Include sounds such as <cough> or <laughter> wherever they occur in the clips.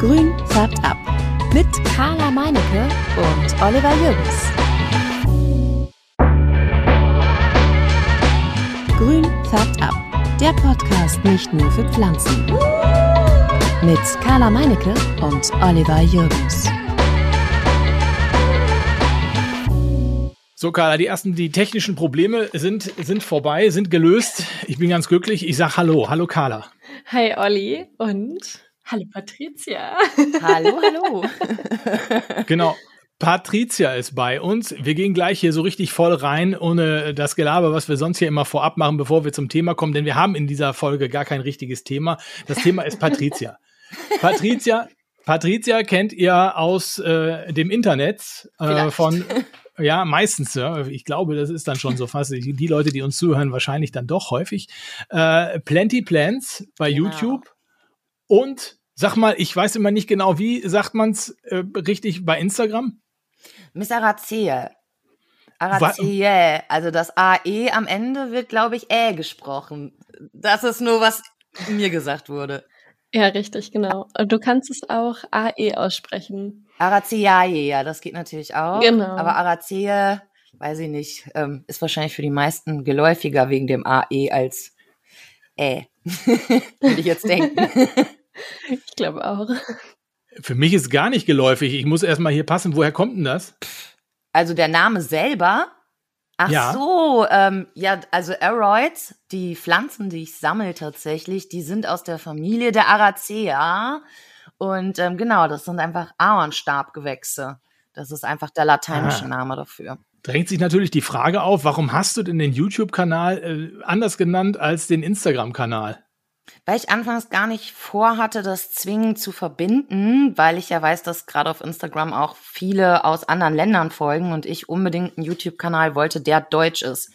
Grün färbt ab. Mit Carla Meinecke und Oliver Jürgens. Grün färbt ab. Der Podcast nicht nur für Pflanzen. Mit Carla Meinecke und Oliver Jürgens. So, Carla, die ersten, die technischen Probleme sind, sind vorbei, sind gelöst. Ich bin ganz glücklich. Ich sag Hallo. Hallo, Carla. Hi, Olli. Und hallo, Patricia. Hallo, hallo. <laughs> genau. Patricia ist bei uns. Wir gehen gleich hier so richtig voll rein, ohne das Gelaber, was wir sonst hier immer vorab machen, bevor wir zum Thema kommen, denn wir haben in dieser Folge gar kein richtiges Thema. Das Thema ist Patricia. <laughs> Patricia, Patricia kennt ihr aus äh, dem Internet äh, von ja, meistens, ja. Ich glaube, das ist dann schon so fast die Leute, die uns zuhören, wahrscheinlich dann doch häufig. Äh, Plenty Plans bei genau. YouTube und sag mal, ich weiß immer nicht genau, wie sagt man es äh, richtig bei Instagram? Miss Arazie. Arazie. Also das AE am Ende wird, glaube ich, Ä gesprochen. Das ist nur, was mir gesagt wurde. Ja, richtig, genau. Und du kannst es auch AE aussprechen. Araceae, ja, das geht natürlich auch. Genau. Aber Aracea, weiß ich nicht, ähm, ist wahrscheinlich für die meisten geläufiger wegen dem AE als Ä. <laughs> Würde ich jetzt denken. <laughs> ich glaube auch. Für mich ist gar nicht geläufig. Ich muss erstmal hier passen. Woher kommt denn das? Also der Name selber. Ach ja. so, ähm, ja, also Aroids, die Pflanzen, die ich sammle tatsächlich, die sind aus der Familie der Aracea. Und ähm, genau, das sind einfach Ahornstabgewächse. Das ist einfach der lateinische ah. Name dafür. Drängt sich natürlich die Frage auf, warum hast du denn den YouTube-Kanal äh, anders genannt als den Instagram-Kanal? Weil ich anfangs gar nicht vorhatte, das zwingend zu verbinden, weil ich ja weiß, dass gerade auf Instagram auch viele aus anderen Ländern folgen und ich unbedingt einen YouTube-Kanal wollte, der deutsch ist.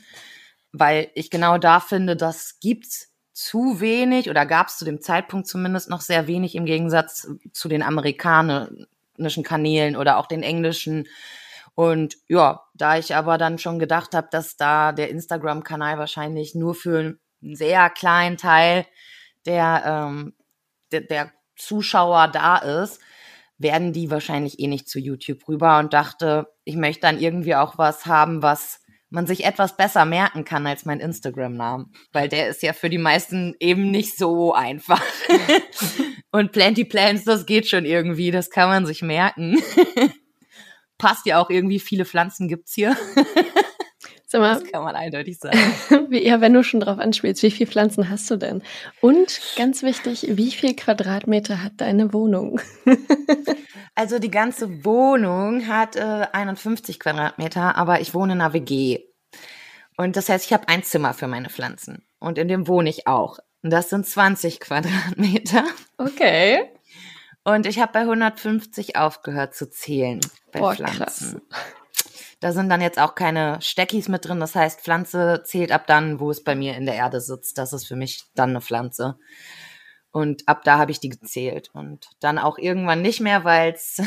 Weil ich genau da finde, das gibt's zu wenig oder gab es zu dem Zeitpunkt zumindest noch sehr wenig im Gegensatz zu den amerikanischen Kanälen oder auch den englischen. Und ja, da ich aber dann schon gedacht habe, dass da der Instagram-Kanal wahrscheinlich nur für einen sehr kleinen Teil der, ähm, der, der Zuschauer da ist, werden die wahrscheinlich eh nicht zu YouTube rüber und dachte, ich möchte dann irgendwie auch was haben, was man sich etwas besser merken kann als mein Instagram-Namen, weil der ist ja für die meisten eben nicht so einfach. <laughs> Und Plenty Plans, das geht schon irgendwie, das kann man sich merken. <laughs> Passt ja auch irgendwie, viele Pflanzen gibt's hier. Mal, das kann man eindeutig sagen. <laughs> Wie, ja, wenn du schon drauf anspielst, wie viele Pflanzen hast du denn? Und ganz wichtig, wie viel Quadratmeter hat deine Wohnung? <laughs> also die ganze Wohnung hat äh, 51 Quadratmeter, aber ich wohne in einer WG. Und das heißt, ich habe ein Zimmer für meine Pflanzen. Und in dem wohne ich auch. Und das sind 20 Quadratmeter. Okay. Und ich habe bei 150 aufgehört zu zählen bei Boah, Pflanzen. Krass. Da sind dann jetzt auch keine Steckis mit drin. Das heißt, Pflanze zählt ab dann, wo es bei mir in der Erde sitzt. Das ist für mich dann eine Pflanze. Und ab da habe ich die gezählt. Und dann auch irgendwann nicht mehr, weil <laughs> es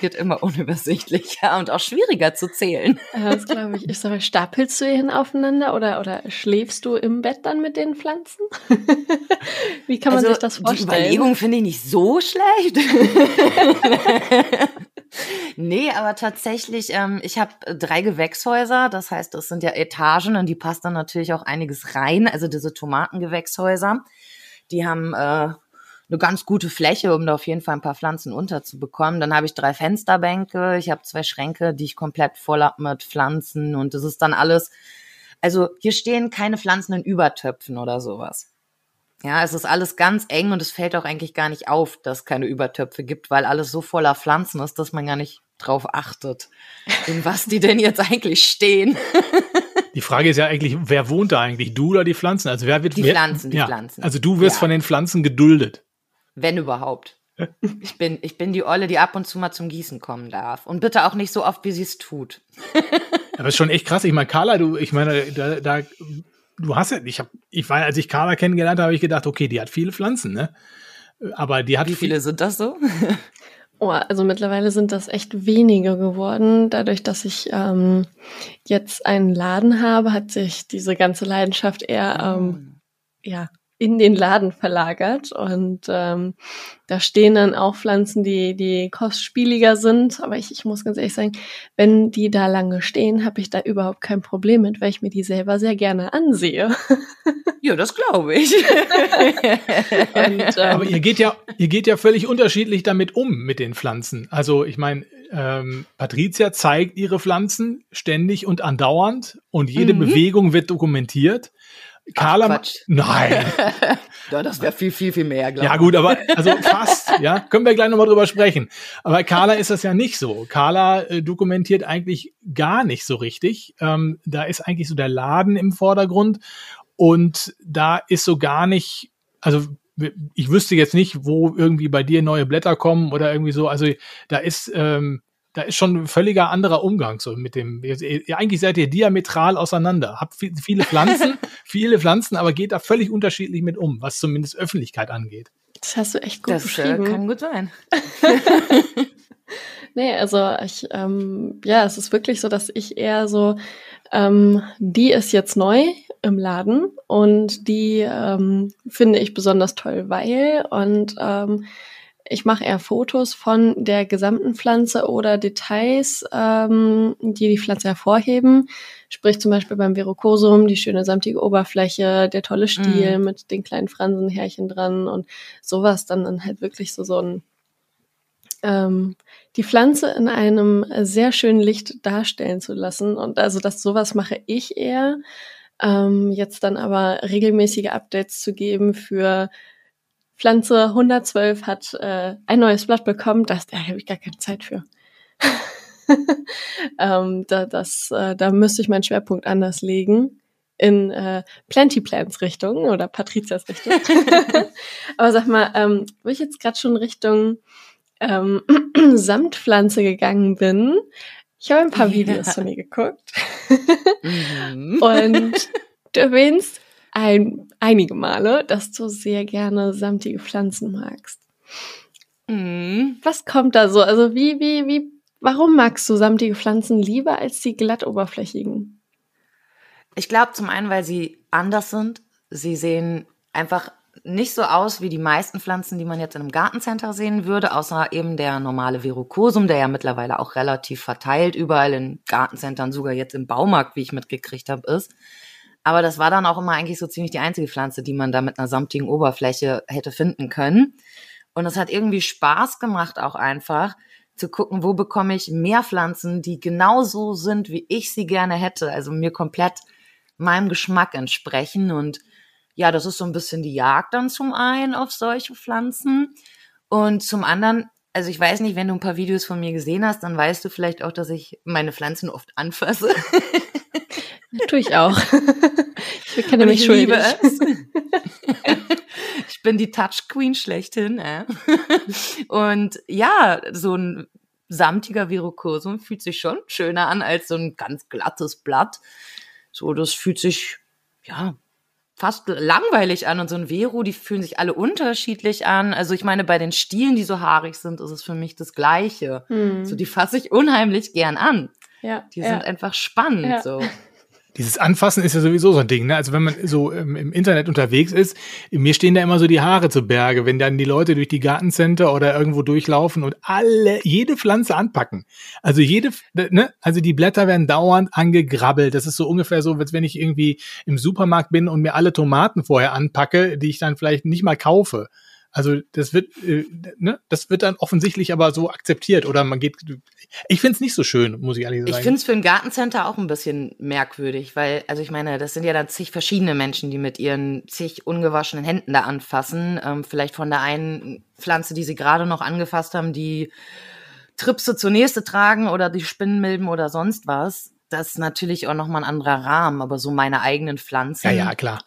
wird immer unübersichtlicher und auch schwieriger zu zählen. Das glaube ich. Ich sage, stapelst du hin aufeinander oder, oder schläfst du im Bett dann mit den Pflanzen? <laughs> Wie kann man also, sich das vorstellen? Die Überlegung finde ich nicht so schlecht. <laughs> nee, aber tatsächlich, ähm, ich habe drei Gewächshäuser, das heißt, das sind ja Etagen und die passt dann natürlich auch einiges rein. Also diese Tomatengewächshäuser, die haben äh, eine ganz gute Fläche, um da auf jeden Fall ein paar Pflanzen unterzubekommen. Dann habe ich drei Fensterbänke, ich habe zwei Schränke, die ich komplett voll hab mit Pflanzen und das ist dann alles. Also hier stehen keine Pflanzen in Übertöpfen oder sowas. Ja, es ist alles ganz eng und es fällt auch eigentlich gar nicht auf, dass es keine Übertöpfe gibt, weil alles so voller Pflanzen ist, dass man gar nicht drauf achtet, in was die denn jetzt eigentlich stehen. <laughs> Die Frage ist ja eigentlich, wer wohnt da eigentlich? Du oder die Pflanzen? Also wer wird Die wer, Pflanzen, die ja, Pflanzen. Also du wirst Ja. von den Pflanzen geduldet. Wenn überhaupt. Ich bin, ich bin die Olle, die ab und zu mal zum Gießen kommen darf. Und bitte auch nicht so oft, wie sie es tut. <laughs> Aber ist schon echt krass. Ich meine, Carla, du, ich meine, da, da du hast ja, ich habe, ich war, als ich Carla kennengelernt habe, habe ich gedacht, okay, die hat viele Pflanzen, ne? Aber die hat Wie viele sind das so? <laughs> Oh, also mittlerweile sind das echt wenige geworden. Dadurch, dass ich ähm, jetzt einen Laden habe, hat sich diese ganze Leidenschaft eher ähm, ja in den Laden verlagert und ähm, da stehen dann auch Pflanzen, die, die kostspieliger sind. Aber ich, ich muss ganz ehrlich sagen, wenn die da lange stehen, habe ich da überhaupt kein Problem mit, weil ich mir die selber sehr gerne ansehe. <laughs> Ja, das glaube ich. <laughs> und, <laughs> ähm, Aber ihr geht ja, ihr geht ja völlig unterschiedlich damit um mit den Pflanzen. Also ich meine, ähm, Patricia zeigt ihre Pflanzen ständig und andauernd und jede mhm. Bewegung wird dokumentiert. Carla, Ach, Quatsch. nein. <laughs> ja, das wäre viel, viel, viel mehr, glaube ich. Ja, gut, aber also fast, ja, können wir gleich nochmal drüber sprechen. Aber Carla ist das ja nicht so. Carla äh, dokumentiert eigentlich gar nicht so richtig. Ähm, da ist eigentlich so der Laden im Vordergrund und da ist so gar nicht, also ich wüsste jetzt nicht, wo irgendwie bei dir neue Blätter kommen oder irgendwie so. Also da ist ähm, da ist schon ein völliger anderer Umgang so mit dem. Ihr, eigentlich seid ihr diametral auseinander. Habt viele Pflanzen, <laughs> viele Pflanzen, aber geht da völlig unterschiedlich mit um, was zumindest Öffentlichkeit angeht. Das hast du echt gut das, äh, beschrieben. Das kann gut sein. <laughs> <laughs> nee, also ich, ähm, ja, es ist wirklich so, dass ich eher so, ähm, die ist jetzt neu im Laden und die ähm, finde ich besonders toll, weil und ähm, ich mache eher Fotos von der gesamten Pflanze oder Details, ähm, die die Pflanze hervorheben. Sprich zum Beispiel beim Verrucosum die schöne samtige Oberfläche, der tolle Stiel mm. mit den kleinen Fransenhärchen dran und sowas dann, dann halt wirklich so so ein ähm, die Pflanze in einem sehr schönen Licht darstellen zu lassen. Und also das sowas mache ich eher. Ähm, jetzt dann aber regelmäßige Updates zu geben für Pflanze 112 hat äh, ein neues Blatt bekommen, das, da habe ich gar keine Zeit für. <laughs> ähm, da, das, äh, da müsste ich meinen Schwerpunkt anders legen in äh, Plenty Plans Richtung oder Patrizias Richtung. <laughs> Aber sag mal, ähm, wo ich jetzt gerade schon Richtung ähm, <clears throat> Samtpflanze gegangen bin, ich habe ein paar Videos ja. von mir geguckt. mhm. <laughs> Und du erwähnst ein, einige Male, dass du sehr gerne samtige Pflanzen magst. Mhm. Was kommt da so? Also wie, wie, wie, warum magst du samtige Pflanzen lieber als die glattoberflächigen? Ich glaube zum einen, weil sie anders sind. Sie sehen einfach nicht so aus wie die meisten Pflanzen, die man jetzt in einem Gartencenter sehen würde, außer eben der normale Verrucosum, der ja mittlerweile auch relativ verteilt überall in Gartencentern, sogar jetzt im Baumarkt, wie ich mitgekriegt habe, ist. Aber das war dann auch immer eigentlich so ziemlich die einzige Pflanze, die man da mit einer samtigen Oberfläche hätte finden können. Und es hat irgendwie Spaß gemacht, auch einfach zu gucken, wo bekomme ich mehr Pflanzen, die genauso sind, wie ich sie gerne hätte. Also mir komplett meinem Geschmack entsprechen. Und ja, das ist so ein bisschen die Jagd dann zum einen auf solche Pflanzen. Und zum anderen, also ich weiß nicht, wenn du ein paar Videos von mir gesehen hast, dann weißt du vielleicht auch, dass ich meine Pflanzen oft anfasse. <laughs> Tue ich auch. <laughs> ich kenne mich schuldig. Liebe es. <laughs> ich bin die Touch Queen schlechthin. Äh. Und ja, so ein samtiger Virokosum fühlt sich schon schöner an als so ein ganz glattes Blatt. So, das fühlt sich, ja, fast langweilig an und so ein Vero, die fühlen sich alle unterschiedlich an. Also ich meine, bei den Stielen, die so haarig sind, ist es für mich das Gleiche. Hm. So, die fasse ich unheimlich gern an. Ja, die ja. sind einfach spannend. Ja. So. <laughs> Dieses Anfassen ist ja sowieso so ein Ding, ne? Also wenn man so im, im, Internet unterwegs ist, mir stehen da immer so die Haare zu Berge, wenn dann die Leute durch die Gartencenter oder irgendwo durchlaufen und alle, jede Pflanze anpacken. Also jede, ne? Also die Blätter werden dauernd angegrabbelt. Das ist so ungefähr so, als wenn ich irgendwie im Supermarkt bin und mir alle Tomaten vorher anpacke, die ich dann vielleicht nicht mal kaufe. Also das wird, äh, ne, das wird dann offensichtlich aber so akzeptiert oder man geht. Ich finde es nicht so schön, muss ich ehrlich sagen. Ich finde es für ein Gartencenter auch ein bisschen merkwürdig, weil, also ich meine, das sind ja dann zig verschiedene Menschen, die mit ihren zig ungewaschenen Händen da anfassen. Ähm, vielleicht von der einen Pflanze, die sie gerade noch angefasst haben, die Tripse zur nächste tragen oder die Spinnenmilben oder sonst was. Das ist natürlich auch nochmal ein anderer Rahmen, aber so meine eigenen Pflanzen. Ja, ja, klar.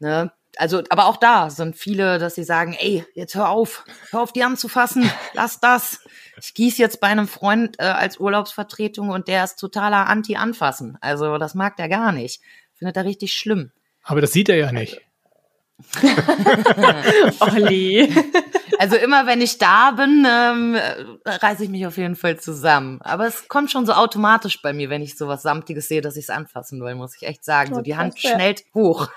Ne, also, aber auch da sind viele, dass sie sagen, ey, jetzt hör auf, hör auf die anzufassen, <laughs> lass das. Ich gieße jetzt bei einem Freund äh, als Urlaubsvertretung und der ist totaler Anti-Anfassen. Also, das mag der gar nicht. Findet er richtig schlimm. Aber das sieht er ja nicht. <laughs> Olli. <laughs> Also immer wenn ich da bin, ähm, reiße ich mich auf jeden Fall zusammen. Aber es kommt schon so automatisch bei mir, wenn ich sowas Samtiges sehe, dass ich es anfassen will, muss ich echt sagen. So die Hand schnellt hoch.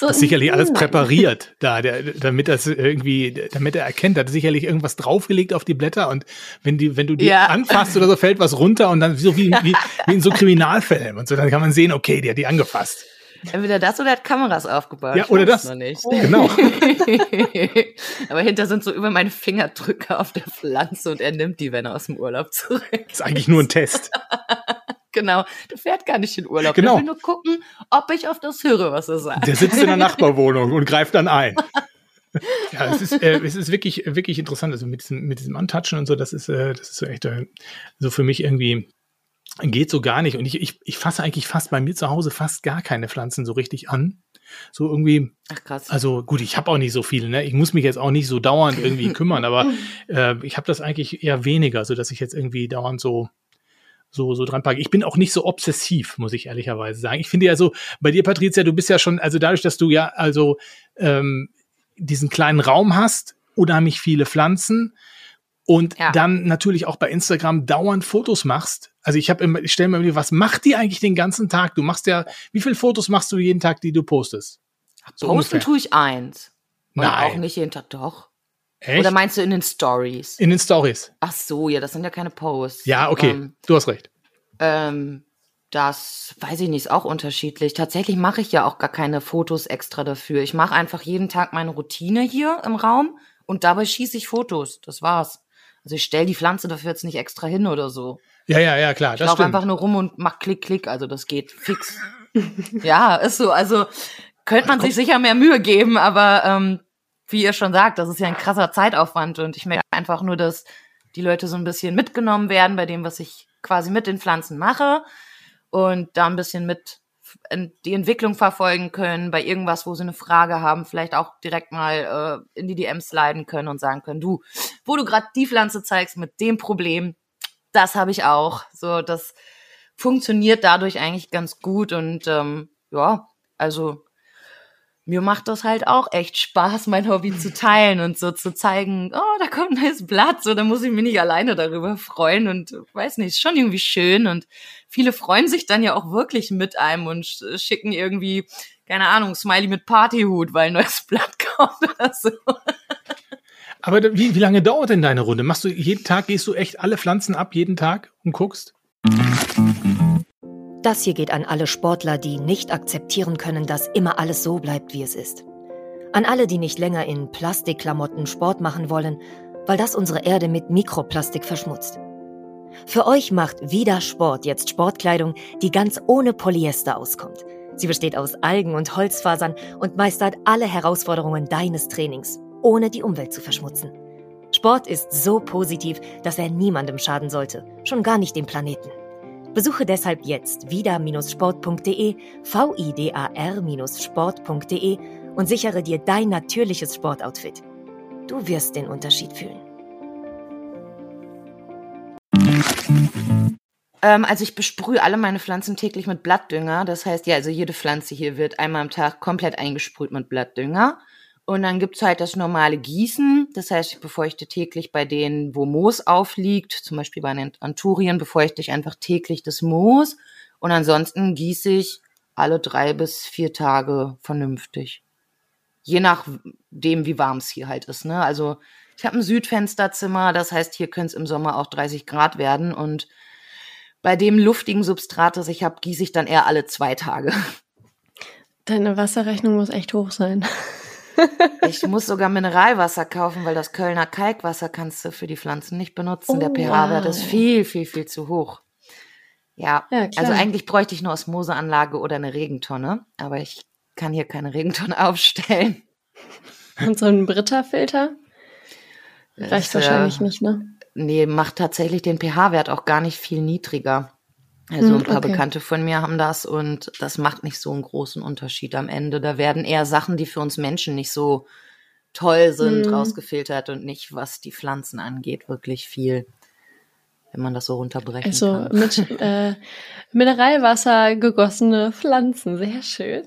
So das ist sicherlich alles präpariert da, der, damit das irgendwie, damit er erkennt, hat sicherlich irgendwas draufgelegt auf die Blätter und wenn die, wenn du die ja. anfasst oder so, fällt was runter und dann so wie, <laughs> wie, wie in so Kriminalfällen und so, dann kann man sehen, okay, die hat die angefasst. Entweder das oder er hat Kameras aufgebaut. Ja, oder das. Noch nicht. Oh. Genau. <laughs> Aber hinter sind so über meine Fingerdrücke auf der Pflanze und er nimmt die, wenn er aus dem Urlaub zurück. Das ist eigentlich nur ein Test. <laughs> genau. Der fährt gar nicht in Urlaub. Genau. Der will nur gucken, ob ich auf das höre, was er sagt. Der sitzt in der <laughs> Nachbarwohnung und greift dann ein. <laughs> ja, es ist, äh, es ist wirklich, wirklich interessant. Also mit diesem, mit diesem Antatschen und so, das ist, äh, das ist so echt äh, so für mich irgendwie geht so gar nicht. Und ich, ich, ich fasse eigentlich fast bei mir zu Hause fast gar keine Pflanzen so richtig an. So irgendwie. Ach krass. Also gut, ich habe auch nicht so viele, ne? Ich muss mich jetzt auch nicht so dauernd irgendwie <laughs> kümmern, aber äh, ich habe das eigentlich eher weniger, so dass ich jetzt irgendwie dauernd so so, so dran packe. Ich bin auch nicht so obsessiv, muss ich ehrlicherweise sagen. Ich finde ja so, bei dir, Patricia, du bist ja schon, also dadurch, dass du ja also ähm, diesen kleinen Raum hast, unheimlich viele Pflanzen, und ja. dann natürlich auch bei Instagram dauernd Fotos machst. Also ich habe immer, ich stelle mir immer, was macht die eigentlich den ganzen Tag? Du machst ja, wie viele Fotos machst du jeden Tag, die du postest? So Posten ungefähr. tue ich eins. Und Nein. auch nicht jeden Tag, doch. Echt? Oder meinst du in den Stories? In den Stories. Ach so, ja, das sind ja keine Posts. Ja, okay, ähm, du hast recht. Ähm, das weiß ich nicht, ist auch unterschiedlich. Tatsächlich mache ich ja auch gar keine Fotos extra dafür. Ich mache einfach jeden Tag meine Routine hier im Raum und dabei schieße ich Fotos. Das war's. Also ich stelle die Pflanze dafür jetzt nicht extra hin oder so. Ja, ja, ja, klar. Ich laufe einfach nur rum und mach Klick, Klick. Also das geht fix. <laughs> ja, ist so. Also könnte man sich sicher mehr Mühe geben, aber ähm, wie ihr schon sagt, das ist ja ein krasser Zeitaufwand und ich merke einfach nur, dass die Leute so ein bisschen mitgenommen werden bei dem, was ich quasi mit den Pflanzen mache und da ein bisschen mit die Entwicklung verfolgen können, bei irgendwas, wo sie eine Frage haben, vielleicht auch direkt mal äh, in die DMs sliden können und sagen können, du, wo du gerade die Pflanze zeigst mit dem Problem, das habe ich auch. So, das funktioniert dadurch eigentlich ganz gut und ähm, ja, also mir macht das halt auch echt Spaß, mein Hobby zu teilen und so zu zeigen, oh, da kommt ein neues Blatt, so, da muss ich mich nicht alleine darüber freuen und weiß nicht, ist schon irgendwie schön und viele freuen sich dann ja auch wirklich mit einem und schicken irgendwie, keine Ahnung, Smiley mit Partyhut, weil ein neues Blatt <laughs> kommt oder so. Aber wie, wie lange dauert denn deine Runde? Machst du jeden Tag, gehst du echt alle Pflanzen ab, jeden Tag und guckst? Das hier geht an alle Sportler, die nicht akzeptieren können, dass immer alles so bleibt, wie es ist. An alle, die nicht länger in Plastikklamotten Sport machen wollen, weil das unsere Erde mit Mikroplastik verschmutzt. Für euch macht Vida Sport jetzt Sportkleidung, die ganz ohne Polyester auskommt. Sie besteht aus Algen und Holzfasern und meistert alle Herausforderungen deines Trainings, ohne die Umwelt zu verschmutzen. Sport ist so positiv, dass er niemandem schaden sollte, schon gar nicht dem Planeten. Besuche deshalb jetzt vida-sport.de, vidar-sport.de und sichere dir dein natürliches Sportoutfit. Du wirst den Unterschied fühlen. Ähm, also ich besprühe alle meine Pflanzen täglich mit Blattdünger. Das heißt, ja, also jede Pflanze hier wird einmal am Tag komplett eingesprüht mit Blattdünger. Und dann gibt's halt das normale Gießen. Das heißt, ich befeuchte täglich bei denen, wo Moos aufliegt, zum Beispiel bei den Anturien, befeuchte ich einfach täglich das Moos. Und ansonsten gieße ich alle drei bis vier Tage vernünftig. Je nachdem, wie warm es hier halt ist. Ne? Also ich habe ein Südfensterzimmer, das heißt, hier können es im Sommer auch 30 Grad werden. Und bei dem luftigen Substrat, das ich habe, gieße ich dann eher alle zwei Tage. Deine Wasserrechnung muss echt hoch sein. Ich muss sogar Mineralwasser kaufen, weil das Kölner Kalkwasser kannst du für die Pflanzen nicht benutzen. Oh, Der pH-Wert wow. ist viel, viel, viel zu hoch. Ja, Ja, also eigentlich bräuchte ich eine Osmoseanlage oder eine Regentonne, aber ich kann hier keine Regentonne <laughs> aufstellen. Und so ein Britta-Filter? Reicht äh, wahrscheinlich nicht, ne? Nee, macht tatsächlich den pH-Wert auch gar nicht viel niedriger. Also Hm, ein paar okay. Bekannte von mir haben das und das macht nicht so einen großen Unterschied am Ende. Da werden eher Sachen, die für uns Menschen nicht so toll sind, Hm. rausgefiltert und nicht, was die Pflanzen angeht, wirklich viel, wenn man das so runterbrechen Also kann. mit <laughs> äh, Mineralwasser gegossene Pflanzen, sehr schön.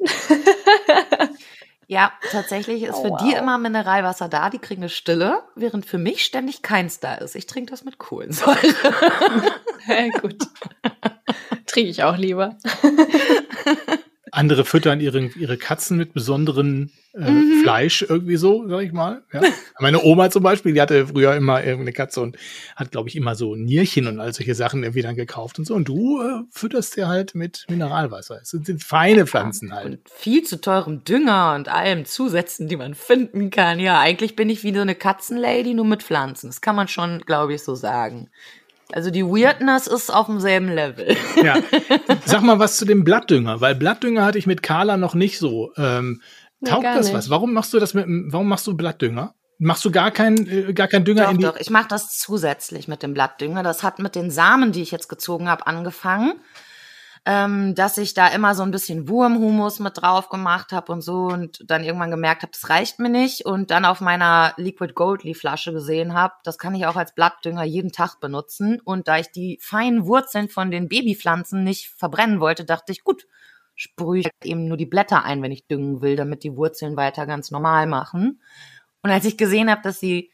Ja, tatsächlich ist Oh, für wow. die immer Mineralwasser da, die kriegen eine Stille, während für mich ständig keins da ist. Ich trinke das mit Kohlensäure. <laughs> Ja, gut. Trinke ich auch lieber. <laughs> Andere füttern ihre, ihre Katzen mit besonderen äh, mhm. Fleisch irgendwie so, sag ich mal. Ja. Meine Oma zum Beispiel, die hatte früher immer irgendeine Katze und hat, glaube ich, immer so Nierchen und all solche Sachen irgendwie dann gekauft und so. Und du äh, fütterst dir halt mit Mineralwasser. Es sind, sind feine Pflanzen halt. Und viel zu teurem Dünger und allem Zusätzen, die man finden kann. Ja, eigentlich bin ich wie so eine Katzenlady, nur mit Pflanzen. Das kann man schon, glaube ich, so sagen. Also die Weirdness ist auf demselben Level. Ja. Sag mal was zu dem Blattdünger, weil Blattdünger hatte ich mit Carla noch nicht so. Ähm, taugt nee, das nicht. was? Warum machst du das mit warum machst du Blattdünger? Machst du gar keinen äh, gar keinen Dünger doch, in die Doch, ich mache das zusätzlich mit dem Blattdünger. Das hat mit den Samen, die ich jetzt gezogen habe, angefangen ähm, dass ich da immer so ein bisschen Wurmhumus mit drauf gemacht habe und so und dann irgendwann gemerkt habe, das reicht mir nicht und dann auf meiner Liquid Goldly Flasche gesehen habe, das kann ich auch als Blattdünger jeden Tag benutzen und da ich die feinen Wurzeln von den Babypflanzen nicht verbrennen wollte, dachte ich, gut, sprühe ich eben nur die Blätter ein, wenn ich düngen will, damit die Wurzeln weiter ganz normal machen. Und als ich gesehen habe, dass sie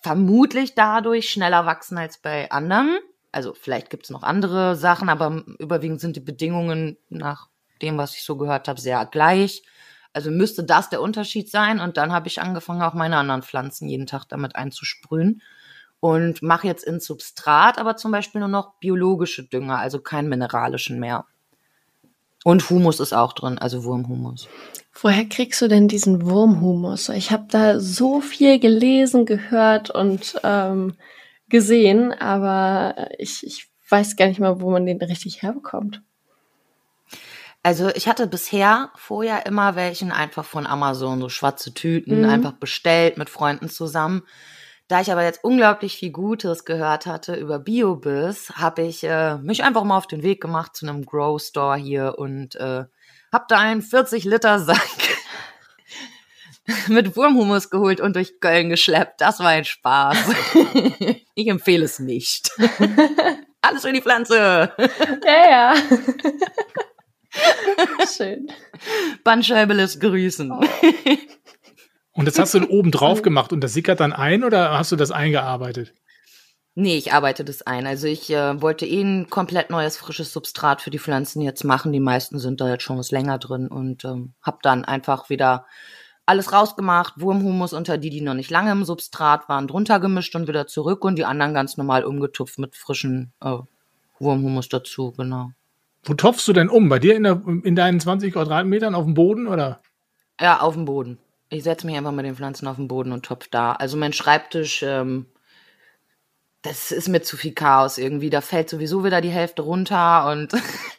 vermutlich dadurch schneller wachsen als bei anderen, also vielleicht gibt es noch andere Sachen, aber überwiegend sind die Bedingungen nach dem, was ich so gehört habe, sehr gleich. Also müsste das der Unterschied sein. Und dann habe ich angefangen, auch meine anderen Pflanzen jeden Tag damit einzusprühen. Und mache jetzt ins Substrat aber zum Beispiel nur noch biologische Dünger, also keinen mineralischen mehr. Und Humus ist auch drin, also Wurmhumus. Woher kriegst du denn diesen Wurmhumus? Ich habe da so viel gelesen, gehört und ähm, gesehen, aber ich, ich weiß gar nicht mal, wo man den richtig herbekommt. Also ich hatte bisher vorher immer welchen einfach von Amazon, so schwarze Tüten, mhm. einfach bestellt mit Freunden zusammen. Da ich aber jetzt unglaublich viel Gutes gehört hatte über Biobiss, habe ich äh, mich einfach mal auf den Weg gemacht zu einem Grow Store hier und äh, habe da einen 40 Liter Sack <laughs> mit Wurmhumus geholt und durch Köln geschleppt. Das war ein Spaß. <laughs> ich empfehle es nicht. <laughs> Alles für die Pflanze. Ja, ja. Schön. Bandscheibe lässt grüßen. Oh. Und das hast du oben drauf gemacht und das sickert dann ein oder hast du das eingearbeitet? Nee, ich arbeite das ein. Also ich äh, wollte eh ein komplett neues, frisches Substrat für die Pflanzen jetzt machen. Die meisten sind da jetzt schon was länger drin und ähm, habe dann einfach wieder alles rausgemacht, Wurmhumus unter die, die noch nicht lange im Substrat waren, drunter gemischt und wieder zurück und die anderen ganz normal umgetupft mit frischen äh, Wurmhumus dazu, genau. Wo topfst du denn um? Bei dir in, der, in deinen 20 Quadratmetern auf dem Boden oder? Ja, auf dem Boden. Ich setze mich einfach mit den Pflanzen auf den Boden und topf da. Also mein Schreibtisch, ähm, das ist mir zu viel Chaos irgendwie. Da fällt sowieso wieder die Hälfte runter und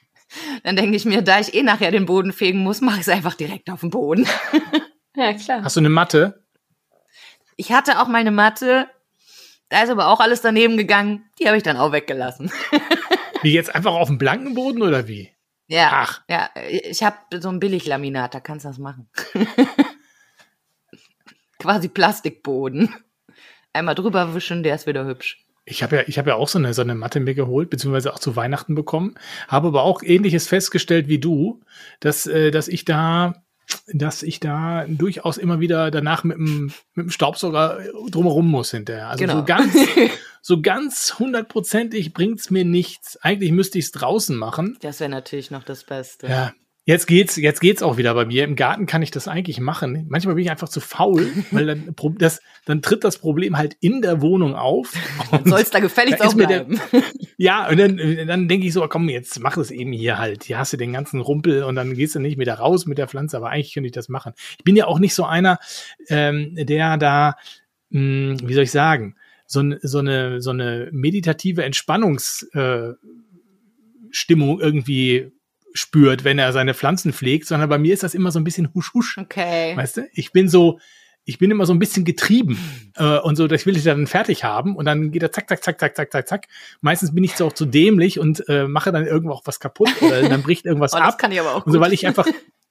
<laughs> dann denke ich mir, da ich eh nachher den Boden fegen muss, mache ich es einfach direkt auf dem Boden. <laughs> Ja, klar. Hast du eine Matte? Ich hatte auch mal eine Matte. Da ist aber auch alles daneben gegangen. Die habe ich dann auch weggelassen. <laughs> wie jetzt einfach auf dem blanken Boden oder wie? Ja. Ach. Ja, ich habe so ein Billiglaminat, da kannst du das machen. <laughs> Quasi Plastikboden. Einmal drüber wischen, der ist wieder hübsch. Ich habe ja, ich habe ja auch so eine, so eine Matte mir geholt, beziehungsweise auch zu Weihnachten bekommen, habe aber auch ähnliches festgestellt wie du, dass, äh, dass ich da dass ich da durchaus immer wieder danach mit dem, mit dem Staubsauger drumherum muss hinterher. Also genau. so ganz, <laughs> so ganz hundertprozentig bringt's mir nichts. Eigentlich müsste ich es draußen machen. Das wäre natürlich noch das Beste. Ja, Jetzt geht's, jetzt geht's auch wieder bei mir. Im Garten kann ich das eigentlich machen. Manchmal bin ich einfach zu faul, <laughs> weil dann, das, dann tritt das Problem halt in der Wohnung auf. <laughs> Soll es da gefälligst auch bleiben. Der, <laughs> ja, und dann, dann denke ich so, komm, jetzt mach es eben hier halt. Hier hast du den ganzen Rumpel und dann gehst du nicht wieder raus mit der Pflanze, aber eigentlich könnte ich das machen. Ich bin ja auch nicht so einer, ähm, der da, mh, hm, wie soll ich sagen, so, so eine, so eine meditative Entspannungsstimmung äh, irgendwie spürt, wenn er seine Pflanzen pflegt, sondern bei mir ist das immer so ein bisschen husch husch. Okay. Weißt du? Ich bin so, ich bin immer so ein bisschen getrieben äh, und so, das will ich dann fertig haben und dann geht er zack, zack, zack, zack, zack, zack, zack. Meistens bin ich so auch zu dämlich und äh, mache dann irgendwo auch was kaputt oder dann bricht irgendwas <laughs> oh, ab. Das kann ich aber auch. Und so, weil ich einfach,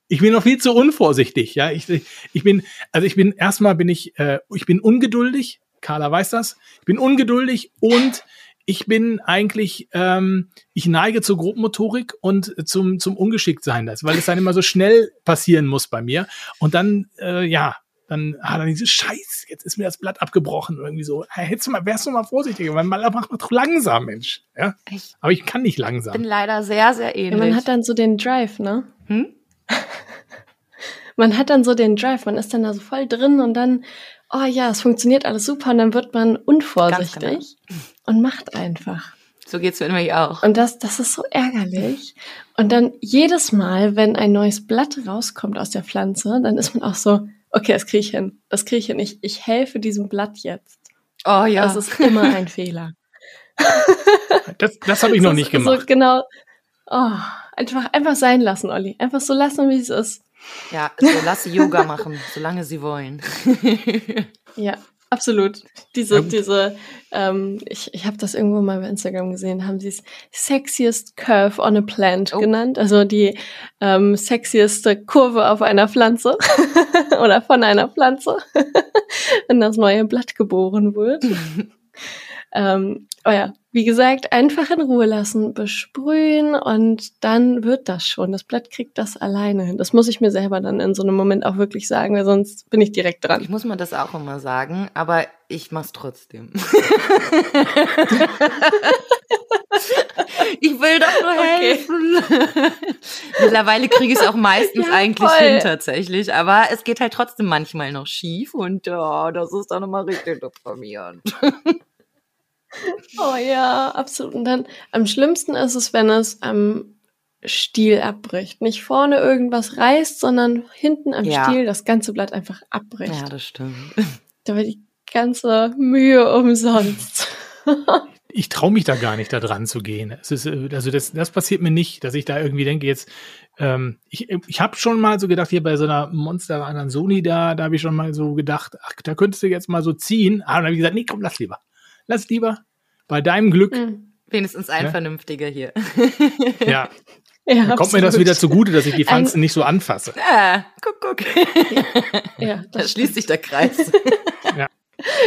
ich bin noch viel zu unvorsichtig, ja. Ich, ich bin, also ich bin, erstmal bin ich, äh, ich bin ungeduldig, Carla weiß das, ich bin ungeduldig und ich bin eigentlich, ähm, ich neige zur Grobmotorik und zum, zum Ungeschicktsein, das, weil es dann immer so schnell passieren muss bei mir. Und dann, äh, ja, dann hat er diese Scheiß, jetzt ist mir das Blatt abgebrochen irgendwie so. Hättest du mal, wärst du mal vorsichtiger, weil man macht man doch langsam, Mensch. Ja? Ich Aber ich kann nicht langsam. bin leider sehr, sehr Ja, ähnlich. man hat dann so den Drive, ne? hm? <laughs> Man hat dann so den Drive, man ist dann da so voll drin und dann, oh ja, es funktioniert alles super und dann wird man unvorsichtig und macht einfach. So geht's mir nämlich auch. Und das, das ist so ärgerlich. Und dann jedes Mal, wenn ein neues Blatt rauskommt aus der Pflanze, dann ist man auch so, okay, das kriege ich hin. Das kriege ich hin. Ich, ich helfe diesem Blatt jetzt. Oh ja. Das ist immer ein Fehler. <laughs> Das, das habe ich noch nicht gemacht. So genau. Oh, einfach, einfach sein lassen, Olli. Einfach so lassen, wie es ist. ja, so lass sie Yoga machen, solange sie wollen. <laughs> Ja, absolut. Diese, gut. diese, ähm, ich, ich habe das irgendwo mal bei Instagram gesehen, haben sie es sexiest curve on a plant Oh. genannt. Also die ähm, sexieste Kurve auf einer Pflanze <laughs> oder von einer Pflanze, <laughs> wenn das neue Blatt geboren wird. <laughs> ähm, oh ja, wie gesagt, einfach in Ruhe lassen, besprühen und dann wird das schon. Das Blatt kriegt das alleine hin. Das muss ich mir selber dann in so einem Moment auch wirklich sagen, weil sonst bin ich direkt dran. Ich muss mir das auch immer sagen, aber ich mach's trotzdem. <laughs> ich will doch nur Okay. helfen. <laughs> Mittlerweile kriege ich es auch meistens Ja, eigentlich voll. hin tatsächlich, aber es geht halt trotzdem manchmal noch schief und ja, das ist dann immer richtig deprimierend. <laughs> Oh ja, absolut. Und dann am schlimmsten ist es, wenn es am Stiel abbricht. Nicht vorne irgendwas reißt, sondern hinten am Ja. Stiel das ganze Blatt einfach abbricht. Ja, das stimmt. Da wird die ganze Mühe umsonst. <laughs> ich traue mich da gar nicht, da dran zu gehen. Es ist, äh, also das, das passiert mir nicht, dass ich da irgendwie denke, jetzt, ähm, ich, ich habe schon mal so gedacht, hier bei so einer Monster Anansoni da, da habe ich schon mal so gedacht, ach, da könntest du jetzt mal so ziehen. Aber dann habe ich gesagt, nee, komm, lass lieber. Lass lieber. Bei deinem Glück, Mhm. Wenigstens ein Ja. vernünftiger hier. <laughs> ja, Ja, dann kommt mir das wieder zugute, dass ich die Ein- Pflanzen nicht so anfasse. Ah, guck, guck. Ja, <laughs> Da schließt sich der Kreis.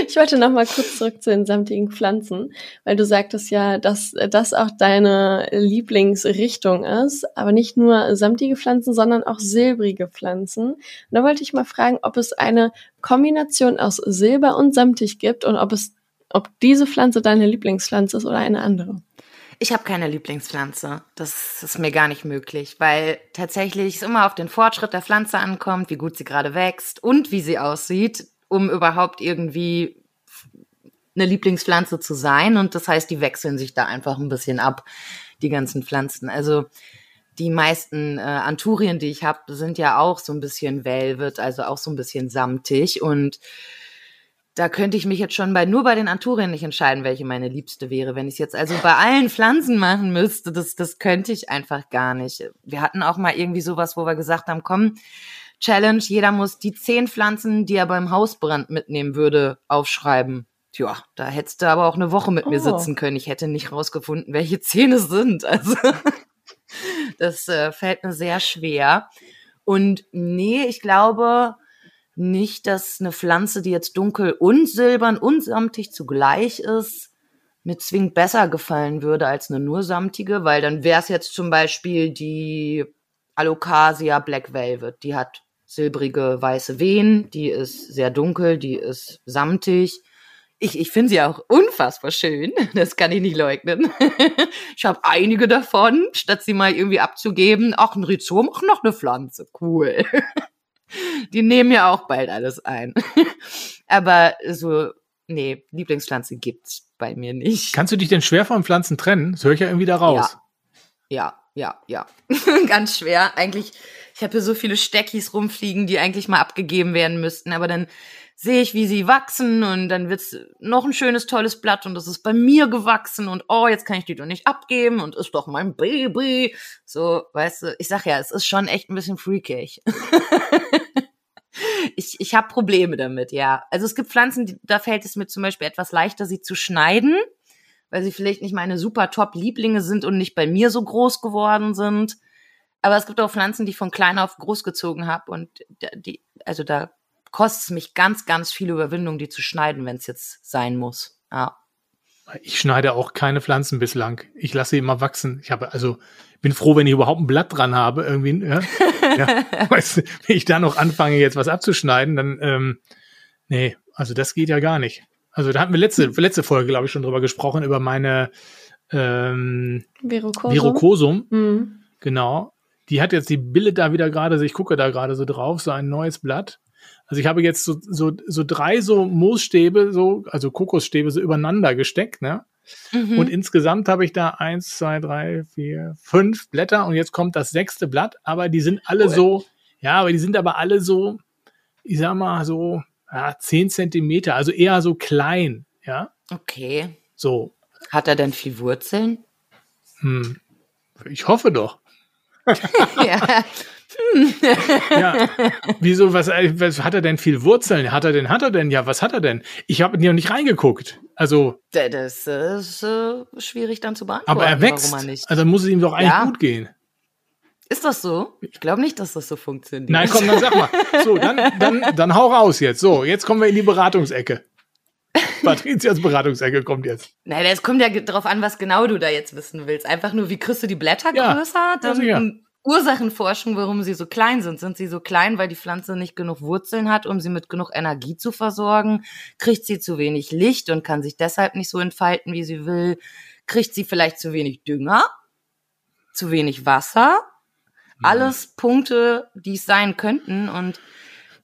Ich wollte noch mal kurz zurück zu den samtigen Pflanzen, weil du sagtest ja, dass das auch deine Lieblingsrichtung ist, aber nicht nur samtige Pflanzen, sondern auch silbrige Pflanzen. Und da wollte ich mal fragen, ob es eine Kombination aus Silber und samtig gibt und ob es, ob diese Pflanze deine Lieblingspflanze ist oder eine andere. Ich habe keine Lieblingspflanze. Das ist mir gar nicht möglich, weil tatsächlich es immer auf den Fortschritt der Pflanze ankommt, wie gut sie gerade wächst und wie sie aussieht, um überhaupt irgendwie eine Lieblingspflanze zu sein. Und das heißt, die wechseln sich da einfach ein bisschen ab, die ganzen Pflanzen. Also die meisten äh, Anturien, die ich habe, sind ja auch so ein bisschen Velvet, also auch so ein bisschen samtig und da könnte ich mich jetzt schon bei nur bei den Anturien nicht entscheiden, welche meine liebste wäre. Wenn ich es jetzt also bei allen Pflanzen machen müsste, das, das könnte ich einfach gar nicht. Wir hatten auch mal irgendwie sowas, wo wir gesagt haben, komm, Challenge, jeder muss die zehn Pflanzen, die er beim Hausbrand mitnehmen würde, aufschreiben. Tja, da hättest du aber auch eine Woche mit mir Oh. sitzen können. Ich hätte nicht rausgefunden, welche zehn es sind. Also <laughs> das äh, fällt mir sehr schwer. Und nee, ich glaube nicht, dass eine Pflanze, die jetzt dunkel und silbern und samtig zugleich ist, mir zwingend besser gefallen würde als eine nur samtige, weil dann wäre es jetzt zum Beispiel die Alocasia Black Velvet. Die hat silbrige weiße Wehen, die ist sehr dunkel, die ist samtig. Ich, ich finde sie auch unfassbar schön, <laughs> das kann ich nicht leugnen. <laughs> ich habe einige davon, statt sie mal irgendwie abzugeben. Ach, ein Rhizom, ach, noch eine Pflanze, cool. <laughs> <laughs> Die nehmen ja auch bald alles ein. <laughs> Aber so, nee, Lieblingspflanze gibt's bei mir nicht. Kannst du dich denn schwer von Pflanzen trennen? Das höre ich ja irgendwie da raus. Ja, ja, ja. <laughs> Ganz schwer. Eigentlich, ich habe hier so viele Steckis rumfliegen, die eigentlich mal abgegeben werden müssten, aber dann sehe ich, wie sie wachsen und dann wird's noch ein schönes, tolles Blatt und das ist bei mir gewachsen und oh, jetzt kann ich die doch nicht abgeben und ist doch mein Baby. So, weißt du, ich sag ja, es ist schon echt ein bisschen freakig. <laughs> ich ich habe Probleme damit, ja. Also es gibt Pflanzen, die, da fällt es mir zum Beispiel etwas leichter, sie zu schneiden, weil sie vielleicht nicht meine super Top-Lieblinge sind und nicht bei mir so groß geworden sind. Aber es gibt auch Pflanzen, die ich von klein auf groß gezogen habe und die, also da kostet es mich ganz, ganz viel Überwindung, die zu schneiden, wenn es jetzt sein muss. Ja. Ich schneide auch keine Pflanzen bislang. Ich lasse sie immer wachsen. Ich habe also bin froh, wenn ich überhaupt ein Blatt dran habe irgendwie. Ja, <laughs> ja. Weißt wenn ich da noch anfange jetzt was abzuschneiden, dann ähm, nee, also das geht ja gar nicht. Also da hatten wir letzte letzte Folge glaube ich schon drüber gesprochen über meine ähm, Virokosum. Virokosum. Mhm. Genau. Die hat jetzt die Bille da wieder gerade, also ich gucke da gerade so drauf, so ein neues Blatt. Also ich habe jetzt so, so, so drei so Moosstäbe, so, also Kokosstäbe so übereinander gesteckt, ne? Mhm. Und insgesamt habe ich da eins, zwei, drei, vier, fünf Blätter und jetzt kommt das sechste Blatt, aber die sind alle Cool. so, ja, aber die sind aber alle so, ich sag mal, so ja, zehn Zentimeter, also eher so klein, ja. okay. So, Hat er denn viel Wurzeln? hm. Ich hoffe doch. <laughs> ja. <laughs> Ja. Wieso, was, äh, was hat er denn viel Wurzeln? Hat er denn, hat er denn? Ja, was hat er denn? Ich habe noch nicht reingeguckt. Also, Da- Das ist äh, schwierig dann zu beantworten. aber er wächst. Warum er nicht. Also muss es ihm doch eigentlich Ja. gut gehen. Ist das so? Ich glaube nicht, dass das so funktioniert. Nein, komm, dann sag mal. So, dann, dann, dann hau raus jetzt. So, jetzt kommen wir in die Beratungsecke. <laughs> Patrizias Beratungsecke kommt jetzt. Nein, es kommt ja drauf an, was genau du da jetzt wissen willst. Einfach nur, wie kriegst du die Blätter Ja, größer? Dann sicher. ähm, Ursachenforschung, warum sie so klein sind. Sind sie so klein, weil die Pflanze nicht genug Wurzeln hat, um sie mit genug Energie zu versorgen? Kriegt sie zu wenig Licht und kann sich deshalb nicht so entfalten, wie sie will? Kriegt sie vielleicht zu wenig Dünger? Zu wenig Wasser? Alles Punkte, die es sein könnten. Und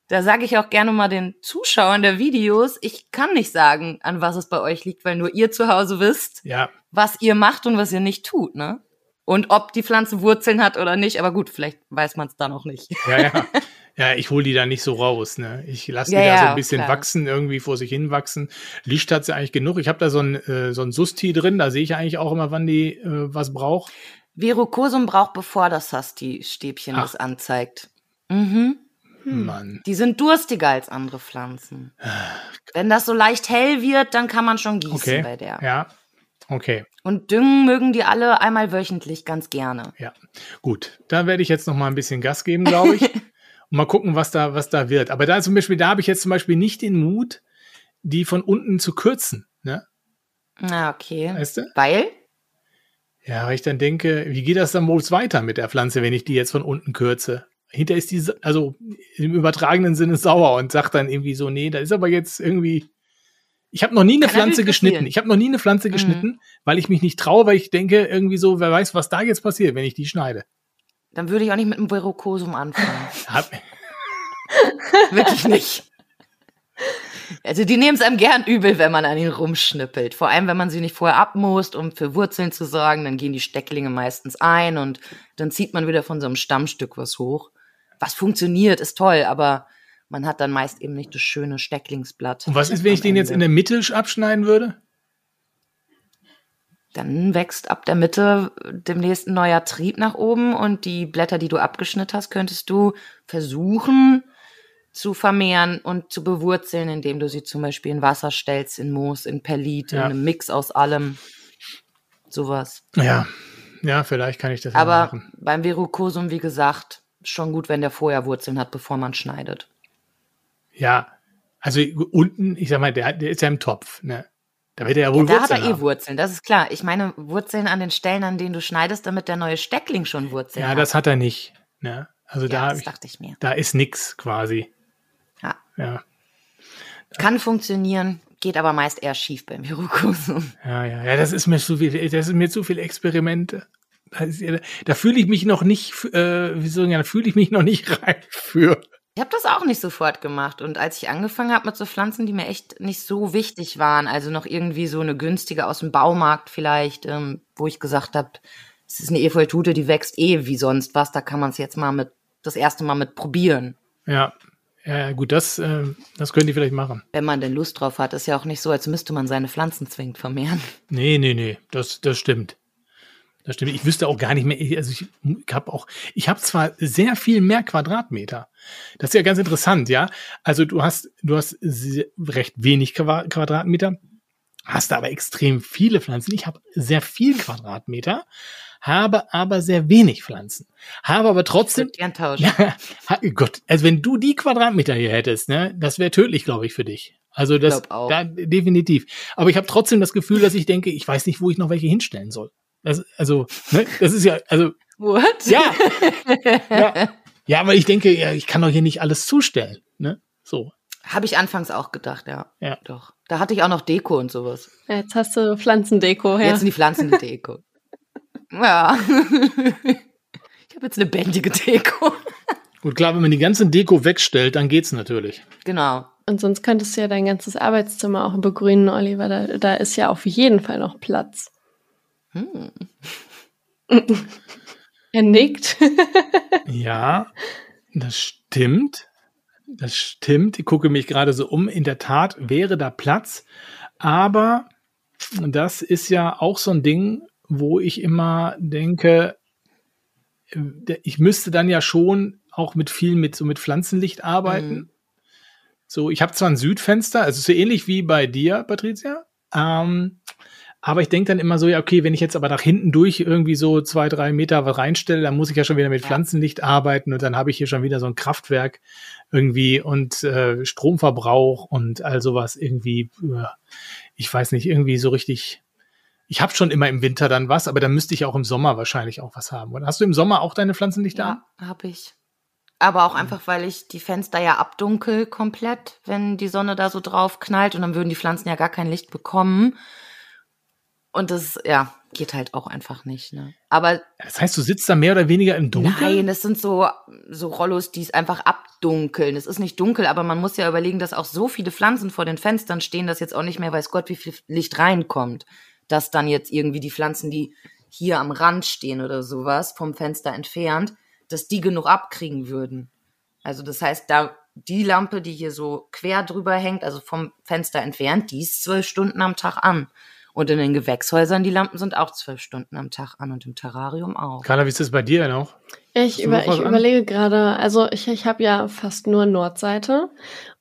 da sage ich auch gerne mal den Zuschauern der Videos, ich kann nicht sagen, an was es bei euch liegt, weil nur ihr zu Hause wisst, Ja, was ihr macht und was ihr nicht tut, ne? Und ob die Pflanze Wurzeln hat oder nicht, aber gut, vielleicht weiß man es da noch nicht. ja, ja. Ja, ich hole die da nicht so raus. Ne? Ich lasse die Ja, da so ein bisschen klar. wachsen, irgendwie vor sich hin wachsen. Licht hat sie eigentlich genug. Ich habe da so ein, äh, so ein Susti drin, da sehe ich eigentlich auch immer, wann die äh, was braucht. Virokosum braucht, bevor das Sasti-Stäbchen Ach. das anzeigt. Mhm. Mann. Die sind durstiger als andere Pflanzen. Wenn das so leicht hell wird, dann kann man schon gießen Okay. bei der. Ja. Okay. Und düngen mögen die alle einmal wöchentlich ganz gerne. Ja, gut. Da werde ich jetzt noch mal ein bisschen Gas geben, glaube ich. und <laughs> mal gucken, was da, was da wird. Aber da zum Beispiel, da habe ich jetzt zum Beispiel nicht den Mut, die von unten zu kürzen. Ne? Na, okay. Weißt du? Weil? Ja, weil ich dann denke, wie geht das dann wohl weiter mit der Pflanze, wenn ich die jetzt von unten kürze? Hinter ist die, also im übertragenen Sinne sauer und sagt dann irgendwie so, nee, da ist aber jetzt irgendwie. Ich habe noch nie eine Kann Pflanze geschnitten. Ich habe noch nie eine Pflanze Mhm. geschnitten, weil ich mich nicht traue, weil ich denke, irgendwie so, wer weiß, was da jetzt passiert, wenn ich die schneide. Dann würde ich auch nicht mit einem Virokosum anfangen. <laughs> <laughs> Wirklich nicht. Also die nehmen es einem gern übel, wenn man an ihnen rumschnippelt. Vor allem, wenn man sie nicht vorher abmoost, um für Wurzeln zu sorgen, dann gehen die Stecklinge meistens ein und dann zieht man wieder von so einem Stammstück was hoch. Was funktioniert, ist toll, aber man hat dann meist eben nicht das schöne Stecklingsblatt. und was ist, wenn ich den jetzt in Ende. der Mitte abschneiden würde? Dann wächst ab der Mitte demnächst ein neuer Trieb nach oben und die Blätter, die du abgeschnitten hast, könntest du versuchen zu vermehren und zu bewurzeln, indem du sie zum Beispiel in Wasser stellst, in Moos, in Perlit, Ja. in einem Mix aus allem. Sowas. Ja, ja, vielleicht kann ich das Aber machen. beim Virukosum, wie gesagt, schon gut, wenn der vorher Wurzeln hat, bevor man schneidet. Ja, also unten, ich sag mal, der, der ist ja im Topf, ne? Da wird er ja Ja, wohl da hat Wurzeln er eh haben. Wurzeln, das ist klar. Ich meine Wurzeln an den Stellen, an denen du schneidest, damit der neue Steckling schon Wurzeln Ja, hat. das hat er nicht. Ne? Also ja, da, das ich, dachte ich mir. da ist nix quasi. Ja. Ja, Kann funktionieren, geht aber meist eher schief beim Virukosum. ja, ja, ja, das ist mir zu viel, das ist mir zu viel Experimente. Da, ja- da fühle ich mich noch nicht, äh, wie soll ich sagen, da fühle ich mich noch nicht <laughs> reif für. Ich habe das auch nicht sofort gemacht. Und als ich angefangen habe mit so Pflanzen, die mir echt nicht so wichtig waren, also noch irgendwie so eine günstige aus dem Baumarkt vielleicht, ähm, wo ich gesagt habe, es ist eine Efeutute, die wächst eh wie sonst was, da kann man es jetzt mal mit, das erste Mal mit probieren. Ja, ja, gut, das, äh, das könnt ihr vielleicht machen. Wenn man denn Lust drauf hat, ist ja auch nicht so, als müsste man seine Pflanzen zwingend vermehren. Nee, nee, nee, das, das stimmt. Das stimmt. Ich wüsste auch gar nicht mehr, ich- also ich, ich habe auch, ich habe zwar sehr viel mehr Quadratmeter. Das ist ja ganz interessant, ja. Also du hast, du hast recht wenig Qua- Quadratmeter, hast aber extrem viele Pflanzen. Ich habe sehr viel Quadratmeter, habe aber sehr wenig Pflanzen. Habe aber trotzdem, Wird gern tauschen. <laughs> Gott, also wenn du die Quadratmeter hier hättest, ne, das wäre tödlich, glaube ich, für dich. Also das da, definitiv. Aber ich habe trotzdem das Gefühl, dass ich denke, ich weiß nicht, wo ich noch welche hinstellen soll. Das, also, ne, das ist ja, also. What? Ja. <laughs> ja. Ja, aber ich denke, ja, ich kann doch hier nicht alles zustellen. Ne? So. Habe ich anfangs auch gedacht, ja. Ja. Doch. Da hatte ich auch noch Deko und sowas. Ja, jetzt hast du Pflanzendeko, ja. Jetzt sind die Pflanzen die Deko. <laughs> ja. ich habe jetzt lebendige Deko. Gut, klar, wenn man die ganze Deko wegstellt, dann geht's natürlich. Genau. Und sonst könntest du ja dein ganzes Arbeitszimmer auch begrünen, Oliver. Da, da ist ja auf jeden Fall noch Platz. Hm. er nickt. <laughs> ja, das stimmt. Das stimmt. Ich gucke mich gerade so um. In der Tat wäre da Platz. Aber das ist ja auch so ein Ding, wo ich immer denke, äh, ich müsste dann ja schon auch mit viel mit so mit Pflanzenlicht arbeiten. Mhm. So, ich habe zwar ein Südfenster, also so ähnlich wie bei dir, Patricia. Ähm, aber ich denke dann immer so, ja, okay, wenn ich jetzt aber nach hinten durch irgendwie so zwei, drei Meter was reinstelle, dann muss ich ja schon wieder mit ja. Pflanzenlicht arbeiten und dann habe ich hier schon wieder so ein Kraftwerk irgendwie und äh, Stromverbrauch und all sowas irgendwie, äh, ich weiß nicht, irgendwie so richtig. Ich habe schon immer im Winter dann was, aber dann müsste ich auch im Sommer wahrscheinlich auch was haben. Und hast du im Sommer auch deine Pflanzenlichter ja, an? habe ich. Aber auch einfach, weil ich die Fenster ja abdunkel komplett, wenn die Sonne da so drauf knallt und dann würden die Pflanzen ja gar kein Licht bekommen. Und das, ja, geht halt auch einfach nicht. Ne? Aber das heißt, du sitzt da mehr oder weniger im Dunkeln? Nein, das sind so so Rollos, die es einfach abdunkeln. Es ist nicht dunkel, aber man muss ja überlegen, dass auch so viele Pflanzen vor den Fenstern stehen, dass jetzt auch nicht mehr weiß Gott, wie viel Licht reinkommt, dass dann jetzt irgendwie die Pflanzen, die hier am Rand stehen oder sowas vom Fenster entfernt, dass die genug abkriegen würden. Also das heißt, da die Lampe, die hier so quer drüber hängt, also vom Fenster entfernt, die ist zwölf Stunden am Tag an. Und in den Gewächshäusern, die Lampen sind auch zwölf Stunden am Tag an und im Terrarium auch. Carla, wie ist das bei dir denn auch? Ich, über, ich überlege gerade, also ich, ich habe ja fast nur Nordseite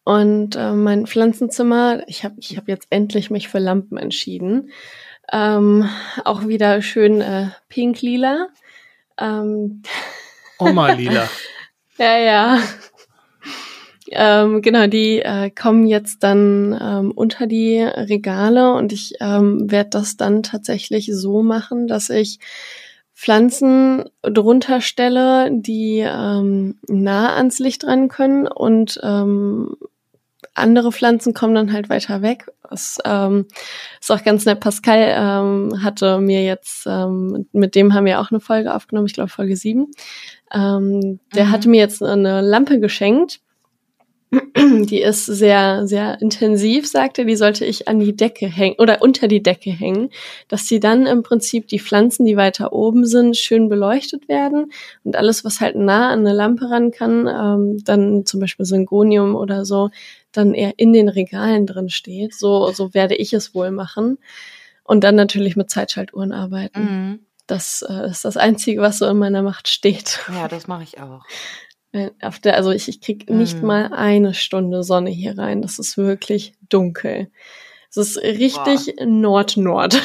und äh, mein Pflanzenzimmer, ich habe ich hab jetzt endlich mich für Lampen entschieden. Ähm, auch wieder schön äh, pink-lila. Ähm, Oma-lila. <laughs> ja, ja. Ähm, genau, die äh, kommen jetzt dann ähm, unter die Regale und ich ähm, werde das dann tatsächlich so machen, dass ich Pflanzen drunter stelle, die ähm, nah ans Licht ran können und ähm, andere Pflanzen kommen dann halt weiter weg. Das ähm, ist auch ganz nett. Pascal ähm, hatte mir jetzt, ähm, mit dem haben wir auch eine Folge aufgenommen, ich glaube Folge 7. Ähm, der mhm. hatte mir jetzt eine Lampe geschenkt <clears throat> die ist sehr, sehr intensiv, sagte, die sollte ich an die Decke hängen oder unter die Decke hängen, dass sie dann im Prinzip die Pflanzen, die weiter oben sind, schön beleuchtet werden und alles, was halt nah an eine Lampe ran kann, ähm, dann zum Beispiel Syngonium oder so, dann eher in den Regalen drin steht. So, so werde ich es wohl machen. Und dann natürlich mit Zeitschaltuhren arbeiten. Mhm. Das äh, ist das Einzige, was so in meiner Macht steht. Ja, das mache ich auch. Auf der, also ich, ich krieg nicht mhm. mal eine Stunde Sonne hier rein. Das ist wirklich dunkel. Es ist richtig Nord-Nord.